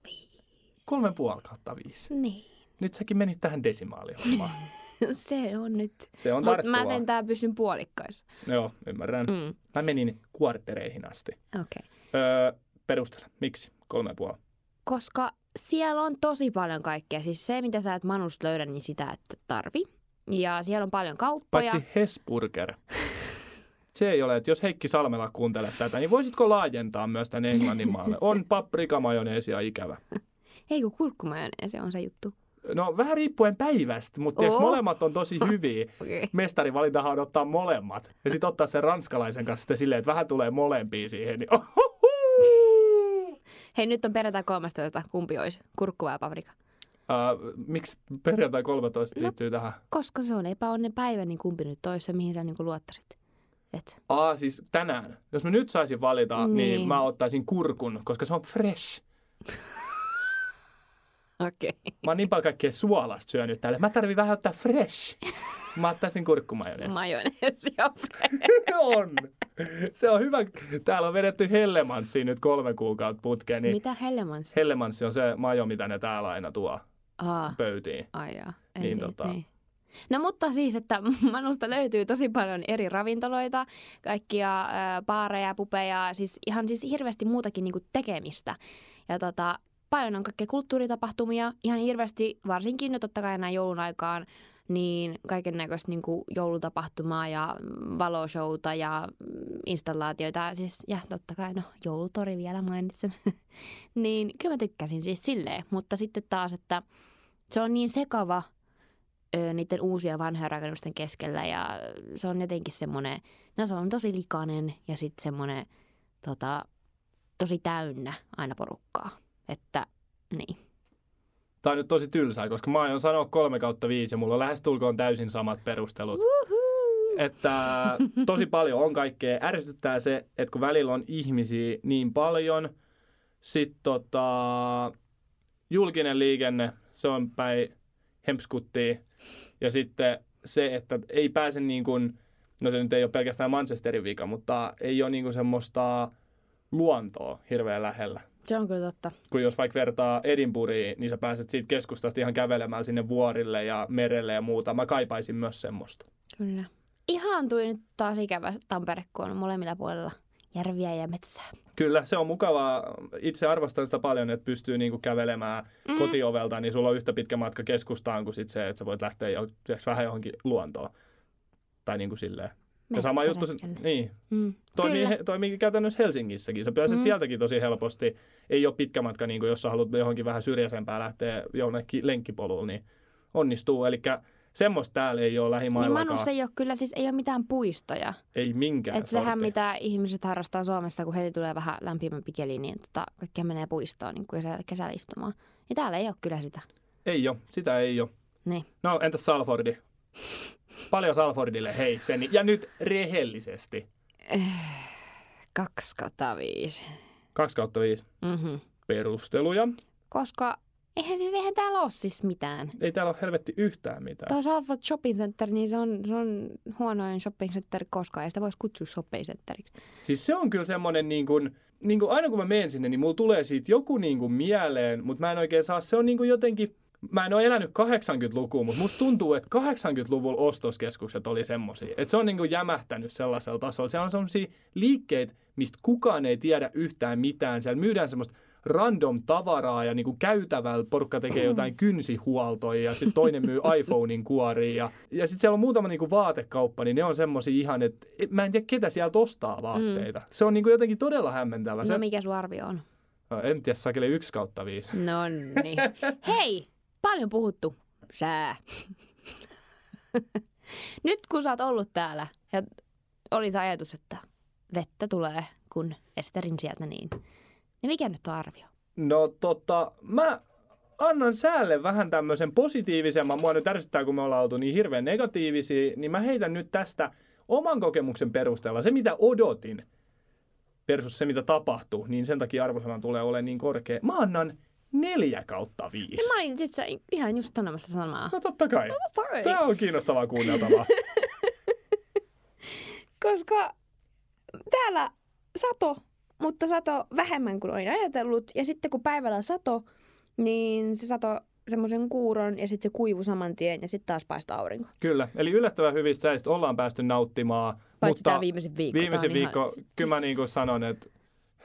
viisi. Kolme puoli kautta viisi. Niin. Nyt säkin menit tähän desimaalihommaan. Se on nyt. Se on Mutta mä sentään pysyn puolikkaissa. Joo, ymmärrän. Mm. Mä menin kuartereihin asti. Okei. Okay. Öö, perustele. Miksi kolme puoli? Koska siellä on tosi paljon kaikkea. Siis se, mitä sä et Manusta löydä, niin sitä et tarvi. Ja siellä on paljon kauppoja. Paitsi Hesburger. Se ei ole, että jos Heikki Salmela kuuntelee tätä, niin voisitko laajentaa myös tänne Englannin maalle? On paprika, majoneesia ikävä. Ei kun kurkkumajoneesi on se juttu. No vähän riippuen päivästä, mutta oh. Molemmat on tosi hyviä. Okay. Mestarivalintahan on ottaa molemmat. Ja sitten ottaa sen ranskalaisen kanssa sitten silleen, että vähän tulee molempia siihen. Niin! Hei, nyt on perjantai 13. Kumpi olisi? Kurkku vai paprika? Uh, miksi perjantai 13 No. liittyy tähän? Koska se on epäonnen päivä, niin kumpi nyt olisi se, mihin sä niin luottaisit? Et. Aa, siis tänään. Jos mä nyt saisin valita, niin, Niin. mä ottaisin kurkun, koska se on fresh. Okei. Okay. Mä oon niin paljon kaikkea suolasta syönyt täällä. Mä tarvin vähän ottaa fresh. Mä ottaisin kurkkumajoneesi. Majoneesi on on. Se on hyvä. Täällä on vedetty Hellemanssiin nyt kolme kuukautta putkeen. Niin Mitä Hellemans? Hellemanssi on se majo, mitä ne täällä aina tuo Aa, pöytiin. ai jaa. En Niin, tiedä, tota- niin. No mutta siis, että Manusta löytyy tosi paljon eri ravintoloita, kaikkia baareja, pubeja, siis ihan siis hirveästi muutakin niinku tekemistä. Ja tota, paljon on kaikkea kulttuuritapahtumia, ihan hirveästi, varsinkin nyt totta kai näin joulun aikaan, niin kaiken näköistä niinku joulutapahtumaa ja valoshowta ja installaatioita. Siis, ja totta kai, no joulutori vielä mainitsen. niin kyllä mä tykkäsin siis silleen, mutta sitten taas, että se on niin sekava ö, niiden uusien ja vanhojen rakennusten keskellä ja se on jotenkin semmoinen, no se on tosi likainen ja sitten semmoinen tota, tosi täynnä aina porukkaa. Että niin. Tää on nyt tosi tylsää, koska mä aion sanoa 3 kautta 5 ja mulla on lähestulkoon täysin samat perustelut. Että tosi paljon on kaikkea. Ärsyttää se, että kun välillä on ihmisiä niin paljon, Sitten tota, julkinen liikenne, se on päin hempskuttiin. Ja sitten se, että ei pääse niin kuin, no se nyt ei ole pelkästään Manchesterin vika, mutta ei ole niin kuin semmoista luontoa hirveän lähellä. Se on kyllä totta. Kun jos vaikka vertaa Edinburghiin, niin sä pääset siitä keskustasta ihan kävelemään sinne vuorille ja merelle ja muuta. Mä kaipaisin myös semmoista. Kyllä. Ihan tuli nyt taas ikävä Tampere, kun on molemmilla puolella järviä ja metsää. Kyllä, se on mukavaa. Itse arvostan sitä paljon, että pystyy niinku kävelemään mm. kotiovelta, niin sulla on yhtä pitkä matka keskustaan kuin sit se, että sä voit lähteä jo, vähän johonkin luontoon. Tai niin kuin silleen. Ja sama juttu, se, niin, mm. toimii, he, toimii käytännössä Helsingissäkin. Sä pääset mm. sieltäkin tosi helposti. Ei ole pitkä matka, niin kuin jos sä haluat johonkin vähän syrjäisempää lähteä jonnekin lenkkipolulle, niin onnistuu. Eli semmoista täällä ei ole lähimaillakaan. Niin Manus ei ole kyllä, siis ei ole mitään puistoja. Ei minkään Että sehän mitä ihmiset harrastaa Suomessa, kun heti tulee vähän lämpimämpi keli, niin tota, kaikki menee puistoon niin kuin kesällä istumaan. Ja täällä ei ole kyllä sitä. Ei ole, sitä ei ole. Niin. No entäs Salfordi? Paljon Salfordille, hei Seni. Ja nyt rehellisesti. 2 kautta 5. 2 kautta 5. Mm-hmm. Perusteluja? Koska eihän siis eihän täällä ole siis mitään. Ei täällä ole helvetti yhtään mitään. Tuo Salford Shopping Center, niin se on, se on huonoin shopping center koskaan. Ei sitä voisi kutsua shopping centeriksi. Siis se on kyllä semmoinen niin kuin, niin kuin aina kun mä menen sinne, niin mulla tulee siitä joku niin kuin mieleen, mutta mä en oikein saa, se on niin kuin jotenkin, mä en ole elänyt 80-lukua, mutta musta tuntuu, että 80-luvulla ostoskeskukset oli semmosia. Että se on niin kuin jämähtänyt sellaisella tasolla. Siellä on semmosia liikkeitä, mistä kukaan ei tiedä yhtään mitään. Siellä myydään semmoista random tavaraa ja niin kuin käytävällä porukka tekee jotain kynsihuoltoja ja sitten toinen myy iPhonein kuoriin. Ja, ja sitten siellä on muutama niin kuin vaatekauppa, niin ne on semmoisia ihan, että mä en tiedä ketä sieltä ostaa vaatteita. Mm. Se on niin kuin jotenkin todella hämmentävä. No mikä sun arvio on? No, en tiedä, sakeli yksi kautta viisi. No niin. Hei, paljon puhuttu. Sää. Nyt kun sä oot ollut täällä ja oli se ajatus, että vettä tulee, kun Esterin sieltä niin niin mikä nyt on arvio? No tota, mä annan säälle vähän tämmöisen positiivisemman. Mua nyt ärsyttää, kun me ollaan oltu niin hirveän negatiivisia, niin mä heitän nyt tästä oman kokemuksen perusteella se, mitä odotin versus se, mitä tapahtuu, niin sen takia arvosana tulee olemaan niin korkea. Mä annan neljä kautta viisi. Ja mä olin sit ihan just sanomassa samaa. No totta kai. No totta kai. Tämä on kiinnostavaa kuunneltavaa. Koska täällä sato mutta sato vähemmän kuin olin ajatellut. Ja sitten kun päivällä sato, niin se sato semmoisen kuuron ja sitten se kuivu saman tien ja sitten taas paistaa aurinko. Kyllä, eli yllättävän hyvistä säistä ollaan päästy nauttimaan. Paitsi mutta tämä viimeisen viikko. Viimeisen viikko, ihan... kyllä mä niin kuin sanon, että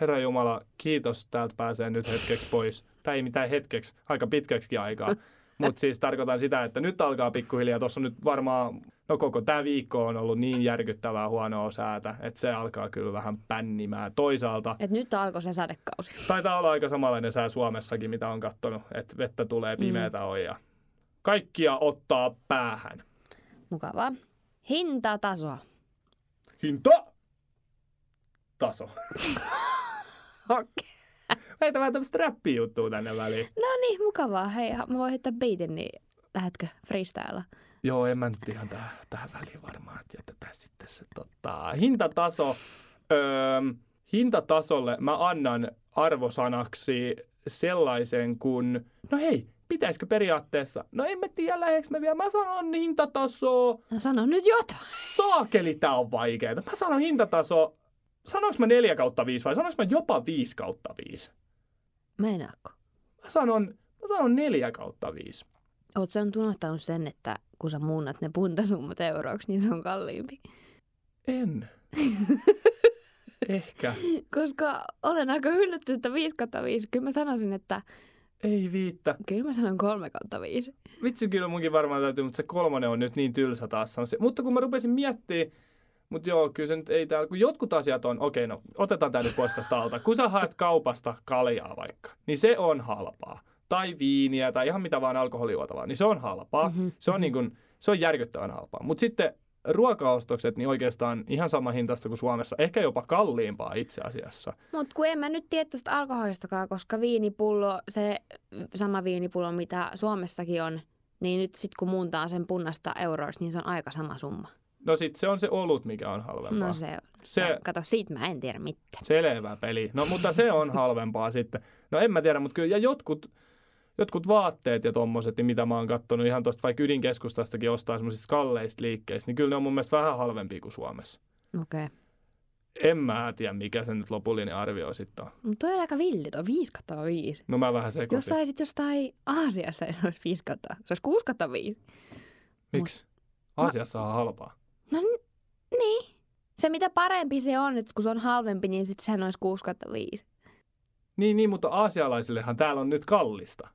Herra Jumala, kiitos, täältä pääsee nyt hetkeksi pois. Tai ei mitään hetkeksi, aika pitkäksi aikaa. Mutta siis tarkoitan sitä, että nyt alkaa pikkuhiljaa. Tuossa on nyt varmaan, no koko tämä viikko on ollut niin järkyttävää huonoa säätä, että se alkaa kyllä vähän pännimään. Toisaalta... Et nyt alkoi se sadekausi. Taitaa olla aika samanlainen sää Suomessakin, mitä on katsonut, että vettä tulee, pimeätä mm. on ja kaikkia ottaa päähän. Mukavaa. Hintataso. Hinta? Taso. Okei. Okay. Heitä vähän tämmöistä räppijuttua tänne väliin. No niin, mukavaa. Hei, mä voin heittää beatin, niin lähetkö freestyle? Joo, en mä nyt ihan tähän, tähän väliin varmaan, että jätetään sitten se tota, hintataso. Öö, hintatasolle mä annan arvosanaksi sellaisen kuin, no hei, pitäisikö periaatteessa? No en mä tiedä, läheks me vielä. Mä sanon hintataso. No sano nyt jotain. Saakeli, tää on vaikeaa. Mä sanon hintataso sanoinko mä 4 kautta 5 vai sanoinko mä jopa 5 kautta 5? Meinaatko? Mä sanon, mä sanon 4 kautta 5. Oletko sä nyt unohtanut sen, että kun sä muunnat ne puntasummat euroksi, niin se on kalliimpi? En. Ehkä. Koska olen aika yllättynyt, että 5 kautta 5. Kyllä mä sanoisin, että... Ei viittä. Kyllä mä sanon 3 kautta 5. Vitsi, kyllä munkin varmaan täytyy, mutta se kolmonen on nyt niin tylsä taas. Mutta kun mä rupesin miettimään, mutta joo, kyllä se nyt ei täällä, kun jotkut asiat on, okei no, otetaan tämä nyt pois tästä alta. Kun sä haet kaupasta kaljaa vaikka, niin se on halpaa. Tai viiniä tai ihan mitä vaan alkoholijuotavaa, niin se on halpaa. Mm-hmm. Se, on niin kuin, se on järkyttävän halpaa. Mutta sitten ruokaostokset, niin oikeastaan ihan sama hintasta kuin Suomessa, ehkä jopa kalliimpaa itse asiassa. Mutta kun en mä nyt tiedä tuosta alkoholistakaan, koska viinipullo, se sama viinipullo, mitä Suomessakin on, niin nyt sitten kun muuntaa sen punnasta euroiksi, niin se on aika sama summa. No sit se on se olut, mikä on halvempaa. No se on. se, Se, kato, siitä mä en tiedä mitään. Selvä peli. No mutta se on halvempaa sitten. No en mä tiedä, mutta kyllä, ja jotkut, jotkut vaatteet ja tommoset, niin mitä mä oon kattonut ihan tuosta vaikka ydinkeskustastakin ostaa semmoisista kalleista liikkeistä, niin kyllä ne on mun mielestä vähän halvempia kuin Suomessa. Okei. Okay. En mä tiedä, mikä se nyt lopullinen arvio sitten on. Mutta toi on aika villi, toi 5 kautta 5. No mä vähän sekoitin. Jos saisit jostain Aasiassa, niin se olisi 5 kautta. Se olisi 6 kautta 5. Miksi? Aasiassa on halpaa. No niin. Se mitä parempi se on, että kun se on halvempi, niin sitten sehän olisi 6 kautta 5. Niin, niin, mutta aasialaisillehan täällä on nyt kallista.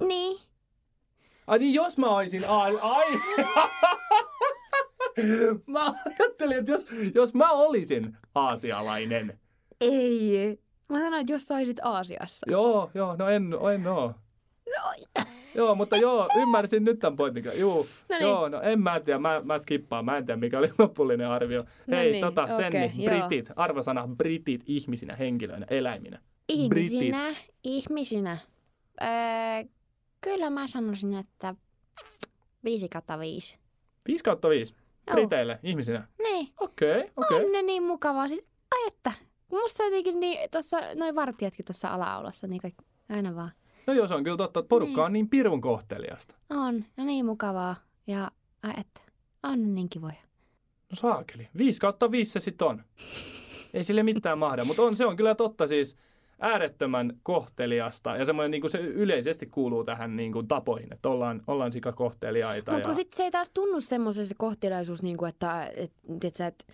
Niin. Ai niin, jos mä oisin... Ai, ai. mä ajattelin, että jos, jos mä olisin aasialainen. Ei. Mä sanoin, että jos saisit Aasiassa. Joo, joo, no en, en oo. No, Joo, mutta joo, ymmärsin nyt tämän pointin. Juu, No niin. joo, no en mä tiedä, mä, mä skippaan, mä en tiedä mikä oli lopullinen arvio. No Hei, niin, tota, okei, Senni, joo. britit, arvosana britit ihmisinä, henkilöinä, eläiminä. ihmisinä, ihmisinä. Öö, kyllä mä sanoisin, että 5 kautta 5. 5 kautta 5, Joo. briteille, ihmisinä. Niin. Okei, okay, okei. Okay. On ne niin mukavaa. Siis, ai että. Musta jotenkin niin, tossa, noin vartijatkin tuossa ala-aulassa, niin kaikki, aina vaan. No joo, se on kyllä totta, että porukka Niin. on niin pirun kohteliasta. On, ja niin mukavaa. Ja ai että, on ne niin kivoja. No saakeli, 5 kautta 5 se sit on. Ei sille mitään mahda, mutta on, se on kyllä totta siis äärettömän kohteliasta ja semmoinen niin kuin se yleisesti kuuluu tähän niin kuin tapoihin, että ollaan, ollaan sika kohteliaita. Mutta ja... kun sit se ei taas tunnu semmoisen se kohtelaisuus, niin kuin, että et, et, sä, et,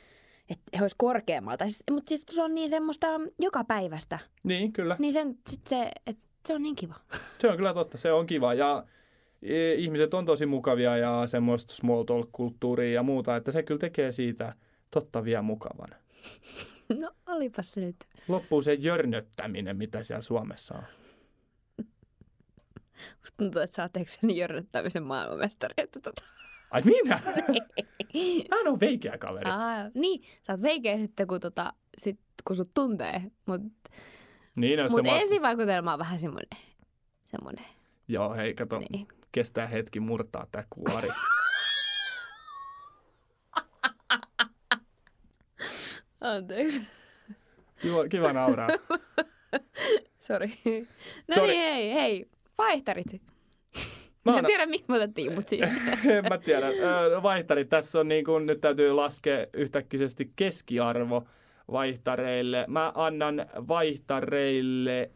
et he olisi korkeammalta. Siis, mutta siis se on niin semmoista joka päivästä. Niin, kyllä. Niin sen, sit se, et, se on niin kiva. Se on kyllä totta, se on kiva. Ja e, ihmiset on tosi mukavia ja semmoista small talk-kulttuuria ja muuta, että se kyllä tekee siitä totta vielä mukavan. No olipas se nyt. Loppuu se jörnöttäminen, mitä siellä Suomessa on. Musta tuntuu, että sä oot sen jörnöttämisen maailmanmestari. Että tota. Ai minä? Mä en ole veikeä kaveri. Aa, niin, sä oot veikeä sitten, kun, tota, sit, kun sut tuntee. Mutta Niin, jos mut ma- ensivaikutelma on vähän semmoinen. semmoinen. Joo, hei, kato, Niin. kestää hetki murtaa tää kuori. Anteeksi. Kiva, kiva nauraa. Sori. No Sori. niin, hei, hei. Vaihtarit. Mä en tiedä, miksi me otettiin, mutta siis. en mä tiedä. Vaihtarit, tässä on niin kuin, nyt täytyy laskea yhtäkkisesti keskiarvo vaihtareille. Mä annan vaihtareille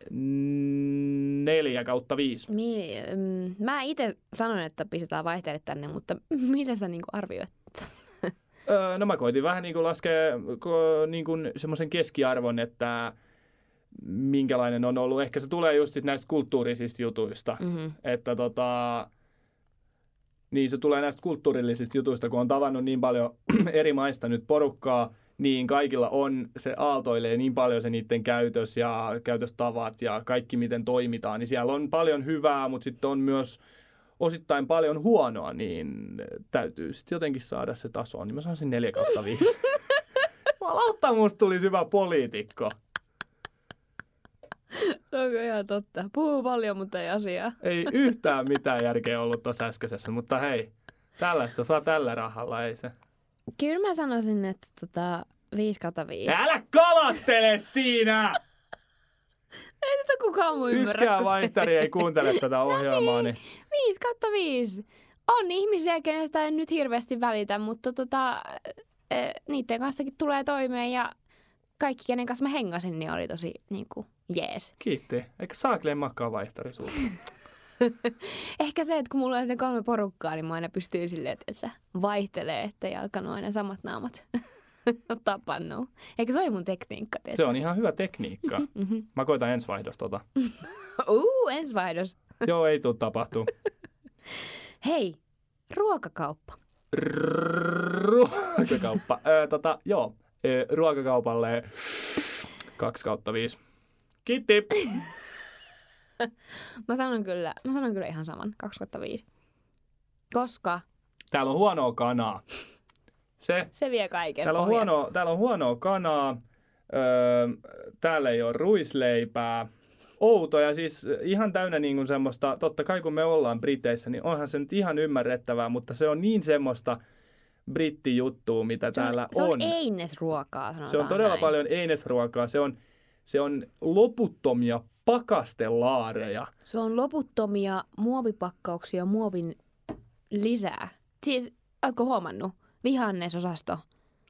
neljä kautta viisi. Mi, mm, mä itse sanon, että pistetään vaihterit tänne, mutta millä sä niinku arvioit? Öö, no mä koitin vähän niin kuin laskea niin kuin semmoisen keskiarvon, että minkälainen on ollut. Ehkä se tulee just sit näistä kulttuurisista jutuista. Mm-hmm. Että tota, niin se tulee näistä kulttuurillisista jutuista, kun on tavannut niin paljon eri maista nyt porukkaa, niin kaikilla on, se aaltoilee niin paljon se niiden käytös ja käytöstavat ja kaikki miten toimitaan, niin siellä on paljon hyvää, mutta sitten on myös osittain paljon huonoa, niin täytyy sitten jotenkin saada se taso, niin mä sanoisin 4 kautta 5. Jumalauta, musta tuli hyvä poliitikko. Onko ihan totta? Puhuu paljon, mutta ei asiaa. Ei yhtään mitään järkeä ollut tuossa äskeisessä, mutta hei, tällaista saa tällä rahalla, ei se. Kyllä mä sanoisin, että tota, 5 kautta 5. Älä kalastele siinä! Ei tätä kukaan muu ymmärrä. Yksikään vaihtari ei kuuntele tätä ohjelmaa, niin 5 kautta 5. On ihmisiä, kenestä en nyt hirveästi välitä, mutta tota, e, niiden kanssakin tulee toimeen ja kaikki, kenen kanssa mä hengasin, niin oli tosi niin kuin, jees. kiitti. Eikä saakleen makkaa vaihtari sulta. Ehkä se, että kun mulla on se kolme porukkaa, niin mä aina pystyin silleen, että se vaihtelee, ettei alkanut aina samat naamat ottaa pannuun. Eikä se oli mun tekniikka, tiedätkö? Se on ihan hyvä tekniikka. Mm-hmm. Mä koitan ensi vaihdosta tota. Uu, ensivaihdos. Joo, ei tuu tapahtuu. Hei, ruokakauppa. Ruokakauppa. Öö, tota, joo, öö, ruokakaupalle 2 kautta 5. Kiitti. Mä sanon kyllä, mä sanon kyllä ihan saman, 2 5. Koska Täällä on huonoa kanaa. Se, se vie kaiken täällä on, pohjan. huonoa, täällä on huonoa kanaa. Öö, täällä ei ole ruisleipää. Outo ja siis ihan täynnä niin kuin semmoista, totta kai kun me ollaan Briteissä, niin onhan se nyt ihan ymmärrettävää, mutta se on niin semmoista brittijuttua, mitä Se on, täällä se on on. einesruokaa, sanotaan Se on todella näin. paljon einesruokaa. Se on, se on loputtomia pakastelaareja. Se on loputtomia muovipakkauksia muovin lisää. Siis, ootko huomannut? Vihannesosasto.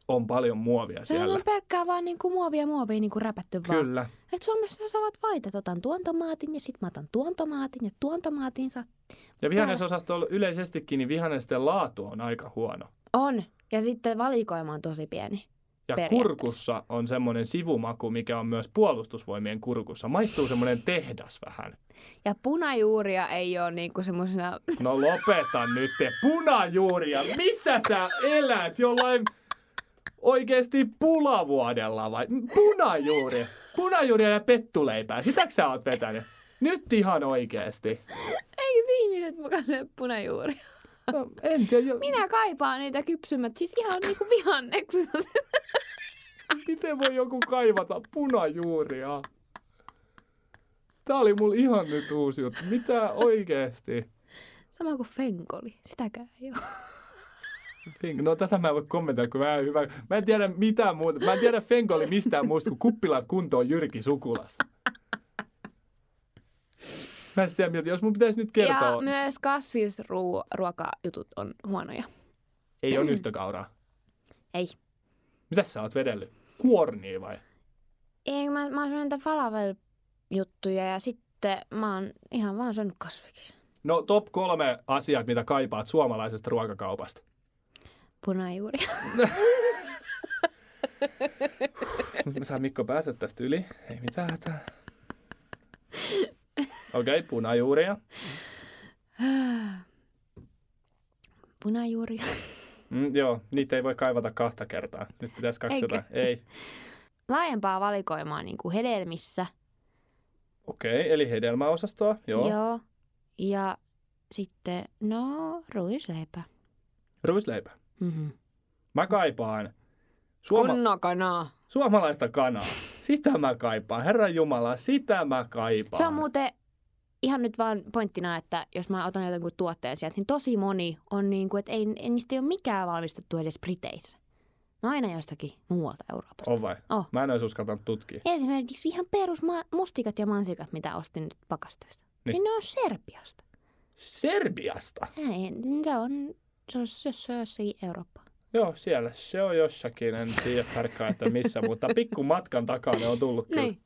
On paljon muovia Se siellä. on pelkkää vaan niinku muovia muovia niinku räpätty vaan. Kyllä. Et Suomessa sä voit valita, että otan tuon tomaatin ja sit mä otan tuon tomaatin ja tuon tomaatin saat. Ja vihannesosastolla yleisestikin niin vihannesten laatu on aika huono. On. Ja sitten valikoima on tosi pieni. Ja kurkussa on semmoinen sivumaku, mikä on myös puolustusvoimien kurkussa. Maistuu semmoinen tehdas vähän. Ja punajuuria ei ole niinku semmosena... No lopeta nyt te punajuuria. Missä sä elät? Jollain oikeesti pulavuodella vai? Punajuuri. Punajuuria ja pettuleipää. Sitäkö sä oot vetänyt? Nyt ihan oikeesti. Eikö ihmiset mukaan se punajuuria? No, en tiedä. jo- Minä kaipaan niitä kypsymät, siis ihan niinku vihanneksi. Miten voi joku kaivata punajuuria? Tää oli mulla ihan nyt uusi juttu. Mitä oikeesti? Sama kuin fenkoli, sitäkään ei ole. Fink- No tätä mä en voi kommentoida, kun mä en, hyvä. Mä en tiedä mitään muuta. Mä en tiedä Fenkoli mistään muusta kuin kuppilat kuntoon Jyrki Sukulasta. Mä en tiedä, miltä, jos mun pitäisi nyt kertoa, Ja myös kasvisruokajutut on huonoja. ei ole yhtä kauraa. Ei. Mitäs sä oot vedellyt? Kuornia vai? Ei, mä, mä oon syönyt niitä falafel-juttuja ja sitten mä oon ihan vaan syönyt kasviksi. No top kolme asiat, mitä kaipaat suomalaisesta ruokakaupasta. Punajuuri. Mä saan Mikko päästä tästä yli. Ei mitään hätää. Okei, okay, punajuuria. Punajuuri. Mm, joo, niitä ei voi kaivata kahta kertaa. Nyt pitäisi kaksi Eikö? jotain. Ei. Laajempaa valikoimaa niin kuin hedelmissä. Okei, okay, eli hedelmäosastoa. Joo. Joo. Ja sitten, no, ruisleipä. Ruisleipä. Mm-hmm. Mä kaipaan suoma- Kunnokanaa. suomalaista kanaa. Sitä mä kaipaan. Herran Jumala, sitä mä kaipaan. Se on muuten ihan nyt vaan pointtina, että jos mä otan jotain tuotteen sieltä, niin tosi moni on niin kuin, että ei, ei niistä ei ole mikään valmistettu edes Briteissä. No aina jostakin muualta Euroopasta. On vai? Oh. Mä en olisi uskaltanut tutkia. Esimerkiksi ihan perus mustikat ja mansikat, mitä ostin nyt pakasteesta. Niin. Niin. ne on Serbiasta. Serbiasta? Ei, se on, se on, se, se on jossakin Eurooppa. Joo, siellä se on jossakin. En tiedä tarkkaan, että missä, mutta pikku matkan takaa ne on tullut kyllä. Niin.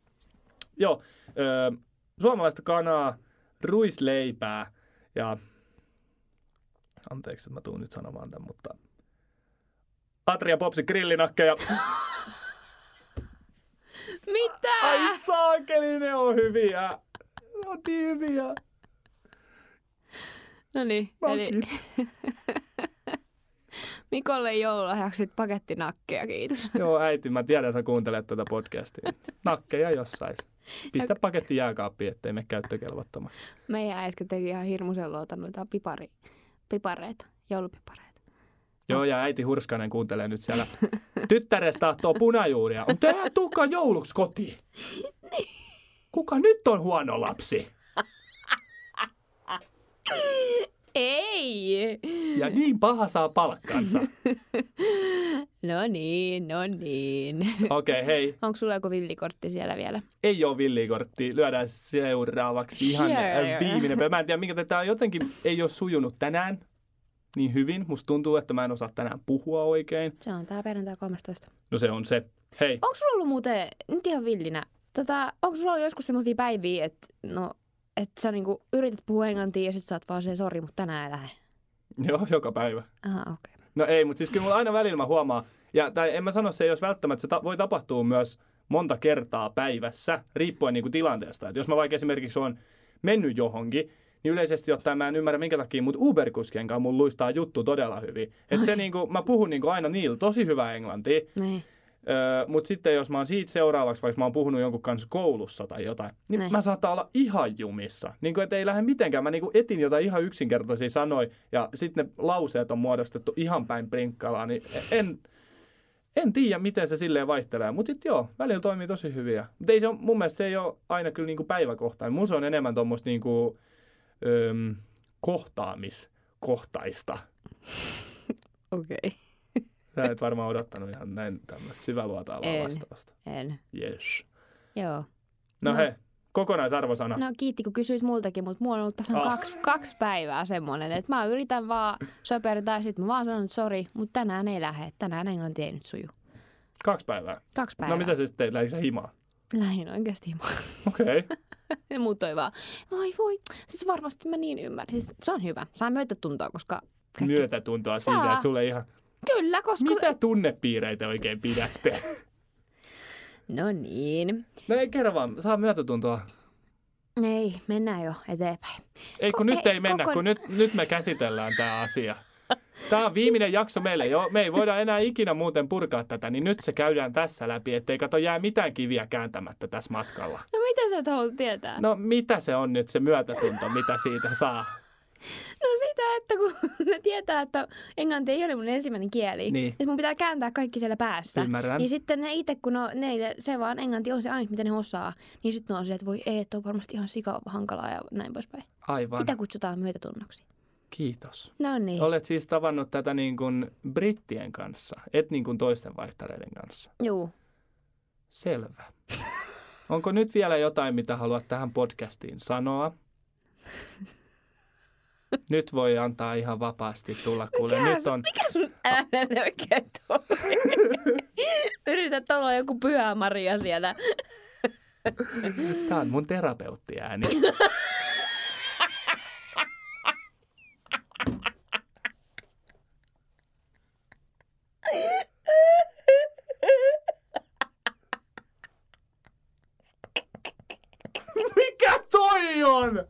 Joo, ö, suomalaista kanaa, ruisleipää ja... Anteeksi, että mä tuun nyt sanomaan tämän, mutta... Atria Popsi grillinakkeja. Mitä? Ai saakeli, ne on hyviä. Ne on niin hyviä. No niin, eli. Mikolle joululahjaksi sit pakettinakkeja, kiitos. Joo, äiti, mä tiedän, sä kuuntelet tätä podcastia. Nakkeja jossain. Pistä paketti jääkaappiin, ettei me käyttökelvottomaksi. Meidän äsken teki ihan hirmuisen luotan noita pipari, pipareita, joulupipareita. Joo, ja äiti Hurskanen kuuntelee nyt siellä. Tyttärestä tahtoo punajuuria. On tää tuukaa jouluksi kotiin. Kuka nyt on huono lapsi? Ei! Ja niin paha saa palkkansa. No niin, no niin. Okei, okay, hei. Onko sulla joku villikortti siellä vielä? Ei ole villikortti. Lyödään seuraavaksi ihan yeah. viimeinen. Mä en tiedä, minkä tämä jotenkin ei ole sujunut tänään niin hyvin. Musta tuntuu, että mä en osaa tänään puhua oikein. Se on tää perjantai 13. No se on se. Hei, Onko sulla ollut muuten, nyt ihan villinä, tota, onko sulla ollut joskus semmoisia päiviä, että no, että sä niinku yrität puhua englantia ja sit sä oot vaan se sori, mutta tänään ei lähde. joo, joka päivä. Aha, okei. Okay. No ei, mutta siis kyllä mulla aina välillä mä huomaan, ja tai en mä sano se, jos välttämättä se ta- voi tapahtua myös monta kertaa päivässä, riippuen niinku tilanteesta. Et jos mä vaikka esimerkiksi on mennyt johonkin, niin yleisesti ottaen mä en ymmärrä minkä takia, mutta Uber-kuskien kanssa mun luistaa juttu todella hyvin. Että se niinku, mä puhun niinku aina niillä tosi hyvää englantia, Niin. Öö, mutta sitten jos mä oon siitä seuraavaksi, vaikka mä oon puhunut jonkun kanssa koulussa tai jotain, niin Niin. mä saattaa olla ihan jumissa. Niin kuin, ei lähde mitenkään. Mä niinku etin jotain ihan yksinkertaisia sanoja ja sitten ne lauseet on muodostettu ihan päin prinkkalaa, niin en, en tiedä, miten se silleen vaihtelee. Mutta sitten joo, välillä toimii tosi hyviä. Mutta ei se ole, mun mielestä se ei ole aina kyllä niinku päiväkohtainen. Mulla se on enemmän tuommoista niinku, öm, kohtaamiskohtaista. Okei. Okay. Sä et varmaan odottanut ihan näin tämmöistä syväluotaavaa En. vastausta. En. Yes. Joo. No, No. no. hei, kokonaisarvosana. No kiitti, kun kysyis multakin, mutta mulla on ollut tässä Ah. kaksi, kaksi päivää semmoinen, että mä yritän vaan söpertää, ja sit mä vaan sanon, että sori, mutta tänään ei lähde. Tänään englanti ei nyt suju. Kaksi päivää. Kaksi päivää. No mitä sä sitten teit? Lähdikö sä himaan? Lähin oikeasti himaan. Okei. Okay. Ja muut toi vaan, voi voi, siis varmasti mä niin ymmärrän. Siis se on hyvä, saa myötätuntoa, koska... kaikki- Myötätuntoa siitä, Saa. että sulle ihan... Kyllä, koska... Mitä tunnepiireitä oikein pidätte? No niin. No ei kerro vaan, saa myötätuntoa. Ei, mennään jo eteenpäin. Ei kun Ko- nyt ei, ei mennä, koko- kun nyt, nyt me käsitellään tämä asia. Tämä on viimeinen jakso meille. Jo, me ei voida enää ikinä muuten purkaa tätä, niin nyt se käydään tässä läpi, ettei kato jää mitään kiviä kääntämättä tässä matkalla. No mitä sä et halua tietää? No mitä se on nyt se myötätunto, mitä siitä saa? No sitä, että kun ne tietää, että englanti ei ole mun ensimmäinen kieli, Niin. että mun pitää kääntää kaikki siellä päässä. Ymmärrän. Niin sitten ne itse, kun no, ne, se vaan englanti on se ainut, mitä ne osaa, niin sitten ne on silleen, että voi ei, että on varmasti ihan sika hankalaa ja näin poispäin. Aivan. Sitä kutsutaan myötätunnoksi. Kiitos. No niin. Olet siis tavannut tätä niin kuin brittien kanssa, et niin kuin toisten vaihtareiden kanssa. Juu. Selvä. Onko nyt vielä jotain, mitä haluat tähän podcastiin sanoa? Nyt voi antaa ihan vapaasti tulla. Kuule, Mikä nyt on... Mikä sun äänen oikein toi? Yrität olla joku pyhä Maria siellä. Tämä on mun terapeuttiääni. Mikä toi on?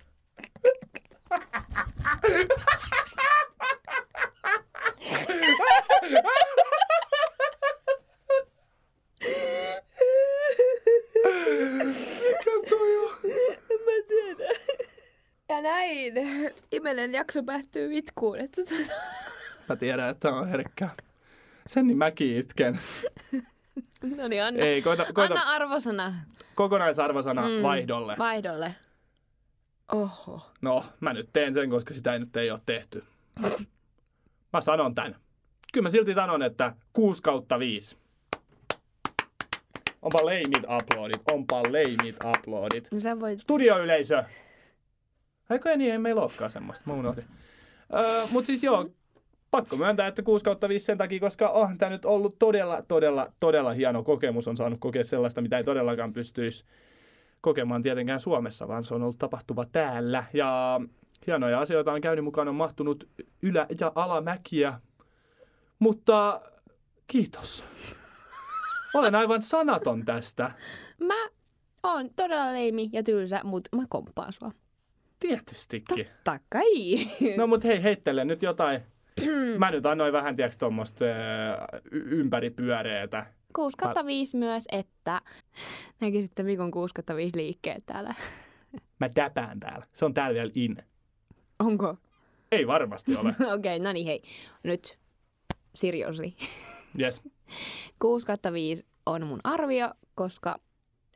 Mikä toi on? Mä tiedän. Ja näin. Imenen jakso päättyy vitkuun. Että Mä tiedän, että on herkkä. Sen niin mäkin itken. no niin, anna, Ei, koita, koita anna arvosana kokonaisarvosana Mm. vaihdolle. vaihdolle. Oho. No, mä nyt teen sen, koska sitä ei nyt ei ole tehty. Mä sanon tän. Kyllä mä silti sanon, että 6 kautta 5. Onpa leimit uploadit, onpa leimit uploadit. No sä voit... Studioyleisö. Eikö niin, ei meillä olekaan semmoista, mä unohdin. Öö, mut siis joo, pakko myöntää, että 6 kautta 5 sen takia, koska on tämä nyt ollut todella, todella, todella hieno kokemus. On saanut kokea sellaista, mitä ei todellakaan pystyisi kokemaan tietenkään Suomessa, vaan se on ollut tapahtuva täällä. Ja hienoja asioita on käynyt mukaan, on mahtunut ylä- ja alamäkiä. Mutta kiitos. Olen aivan sanaton tästä. Mä oon todella leimi ja tylsä, mutta mä komppaan sua. Tietystikin. Totta kai. No mut hei, heittele nyt jotain. Mä nyt annoin vähän, tiedätkö, tuommoista y- ympäripyöreetä. 6 kautta 5 myös, että näkisitte Mikon 6 kautta 5 liikkeet täällä. Mä täpään täällä. Se on täällä vielä in. Onko? Ei varmasti ole. Okei, okay, no niin hei. Nyt seriously. Yes. 6 kautta 5 on mun arvio, koska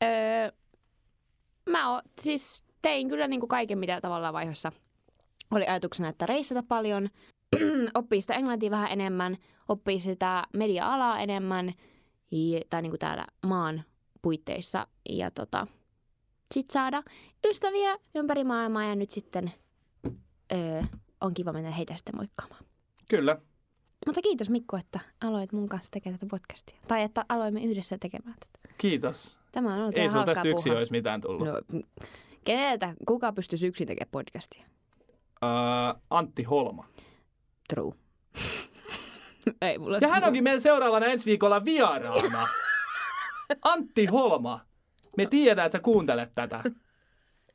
öö, mä o, siis tein kyllä niin kuin kaiken, mitä tavallaan vaiheessa oli ajatuksena, että reissata paljon, oppii sitä englantia vähän enemmän, oppii sitä media-alaa enemmän, tai niin kuin täällä maan puitteissa, ja tota, sit saada ystäviä ympäri maailmaa, ja nyt sitten öö, on kiva mennä heitä sitten moikkaamaan. Kyllä. Mutta kiitos Mikko, että aloit mun kanssa tekemään tätä podcastia. Tai että aloimme yhdessä tekemään tätä. Kiitos. Tämä on ollut Ei ihan sulla tästä yksin puuhaa. olisi mitään tullut. No. Keneltä, kuka pystyisi yksin tekemään podcastia? Uh, Antti Holma. True. Ei mulla Ja hän onkin meillä seuraavana ensi viikolla vieraana. Antti Holma. Me tiedetään, että sä kuuntelet tätä.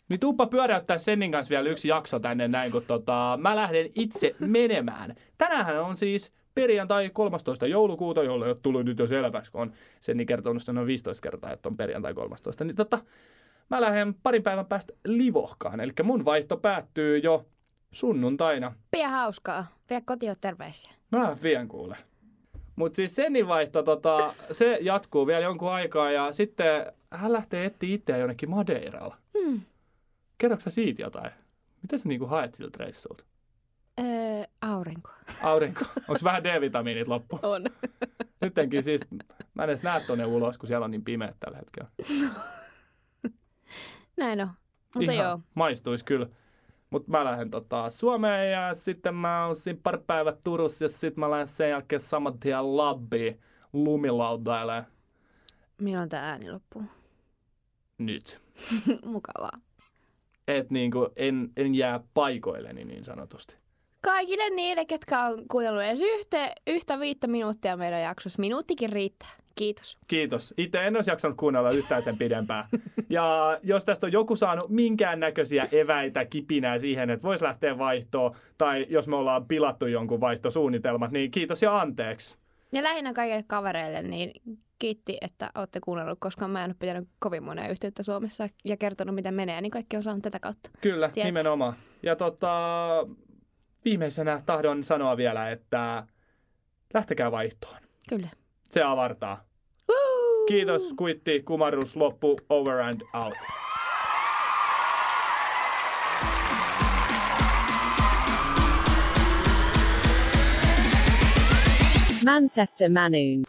Niin tuuppa pyöräyttää Sennin kanssa vielä yksi jakso tänne näin, kun tota, mä lähden itse menemään. Tänään on siis perjantai 13. joulukuuta, jolle ei ole tullut nyt jo selväksi, kun on Senni kertonut sen noin 15 kertaa, että on perjantai 13. Niin tota, mä lähden parin päivän päästä Livohkaan. Eli mun vaihto päättyy jo sunnuntaina. Pidä hauskaa. Pidä kotiin terveisiä. Mä vien kuule. Mutta siis Sennin vaihto, tota, se jatkuu vielä jonkun aikaa ja sitten hän lähtee etsiä itseään jonnekin Madeiralla. Hmm. Kerroksä siitä jotain? Miten sä niinku haet siltä reissulta? Öö, aurinko. Aurinko. Onko vähän D-vitamiinit loppu? On. Nyttenkin siis, mä en edes näe tuonne ulos, kun siellä on niin pimeä tällä hetkellä. Näin on. Mutta Ihan joo. Maistuisi kyllä. Mutta mä lähden tota Suomeen ja sitten mä oon siinä pari päivät Turussa ja sitten mä lähden sen jälkeen saman tien Labbiin lumilaudailemaan Milloin tää ääni loppuu? nyt. Mukavaa. Et niinku en, en jää paikoilleni niin sanotusti. Kaikille niille, ketkä on kuunnellut edes yhtä, yhtä viittä minuuttia meidän jaksossa. Minuuttikin riittää. Kiitos. Kiitos. Itse en olisi jaksanut kuunnella yhtään sen pidempään. Ja jos tästä on joku saanut minkäännäköisiä eväitä, kipinää siihen, että voisi lähteä vaihtoon, tai jos me ollaan pilattu jonkun vaihtosuunnitelmat, niin kiitos ja anteeksi. Ja lähinnä kaikille kavereille, niin kiitti, että olette kuunnellut, koska mä en ole pitänyt kovin monea yhteyttä Suomessa ja kertonut, miten menee, niin kaikki on saanut tätä kautta. Kyllä, Tietä. nimenomaan. Ja tota, viimeisenä tahdon sanoa vielä, että lähtekää vaihtoon. Kyllä. Se avartaa. Kiitos, kuitti, kumarus, loppu, over and out. Manchester Manoon.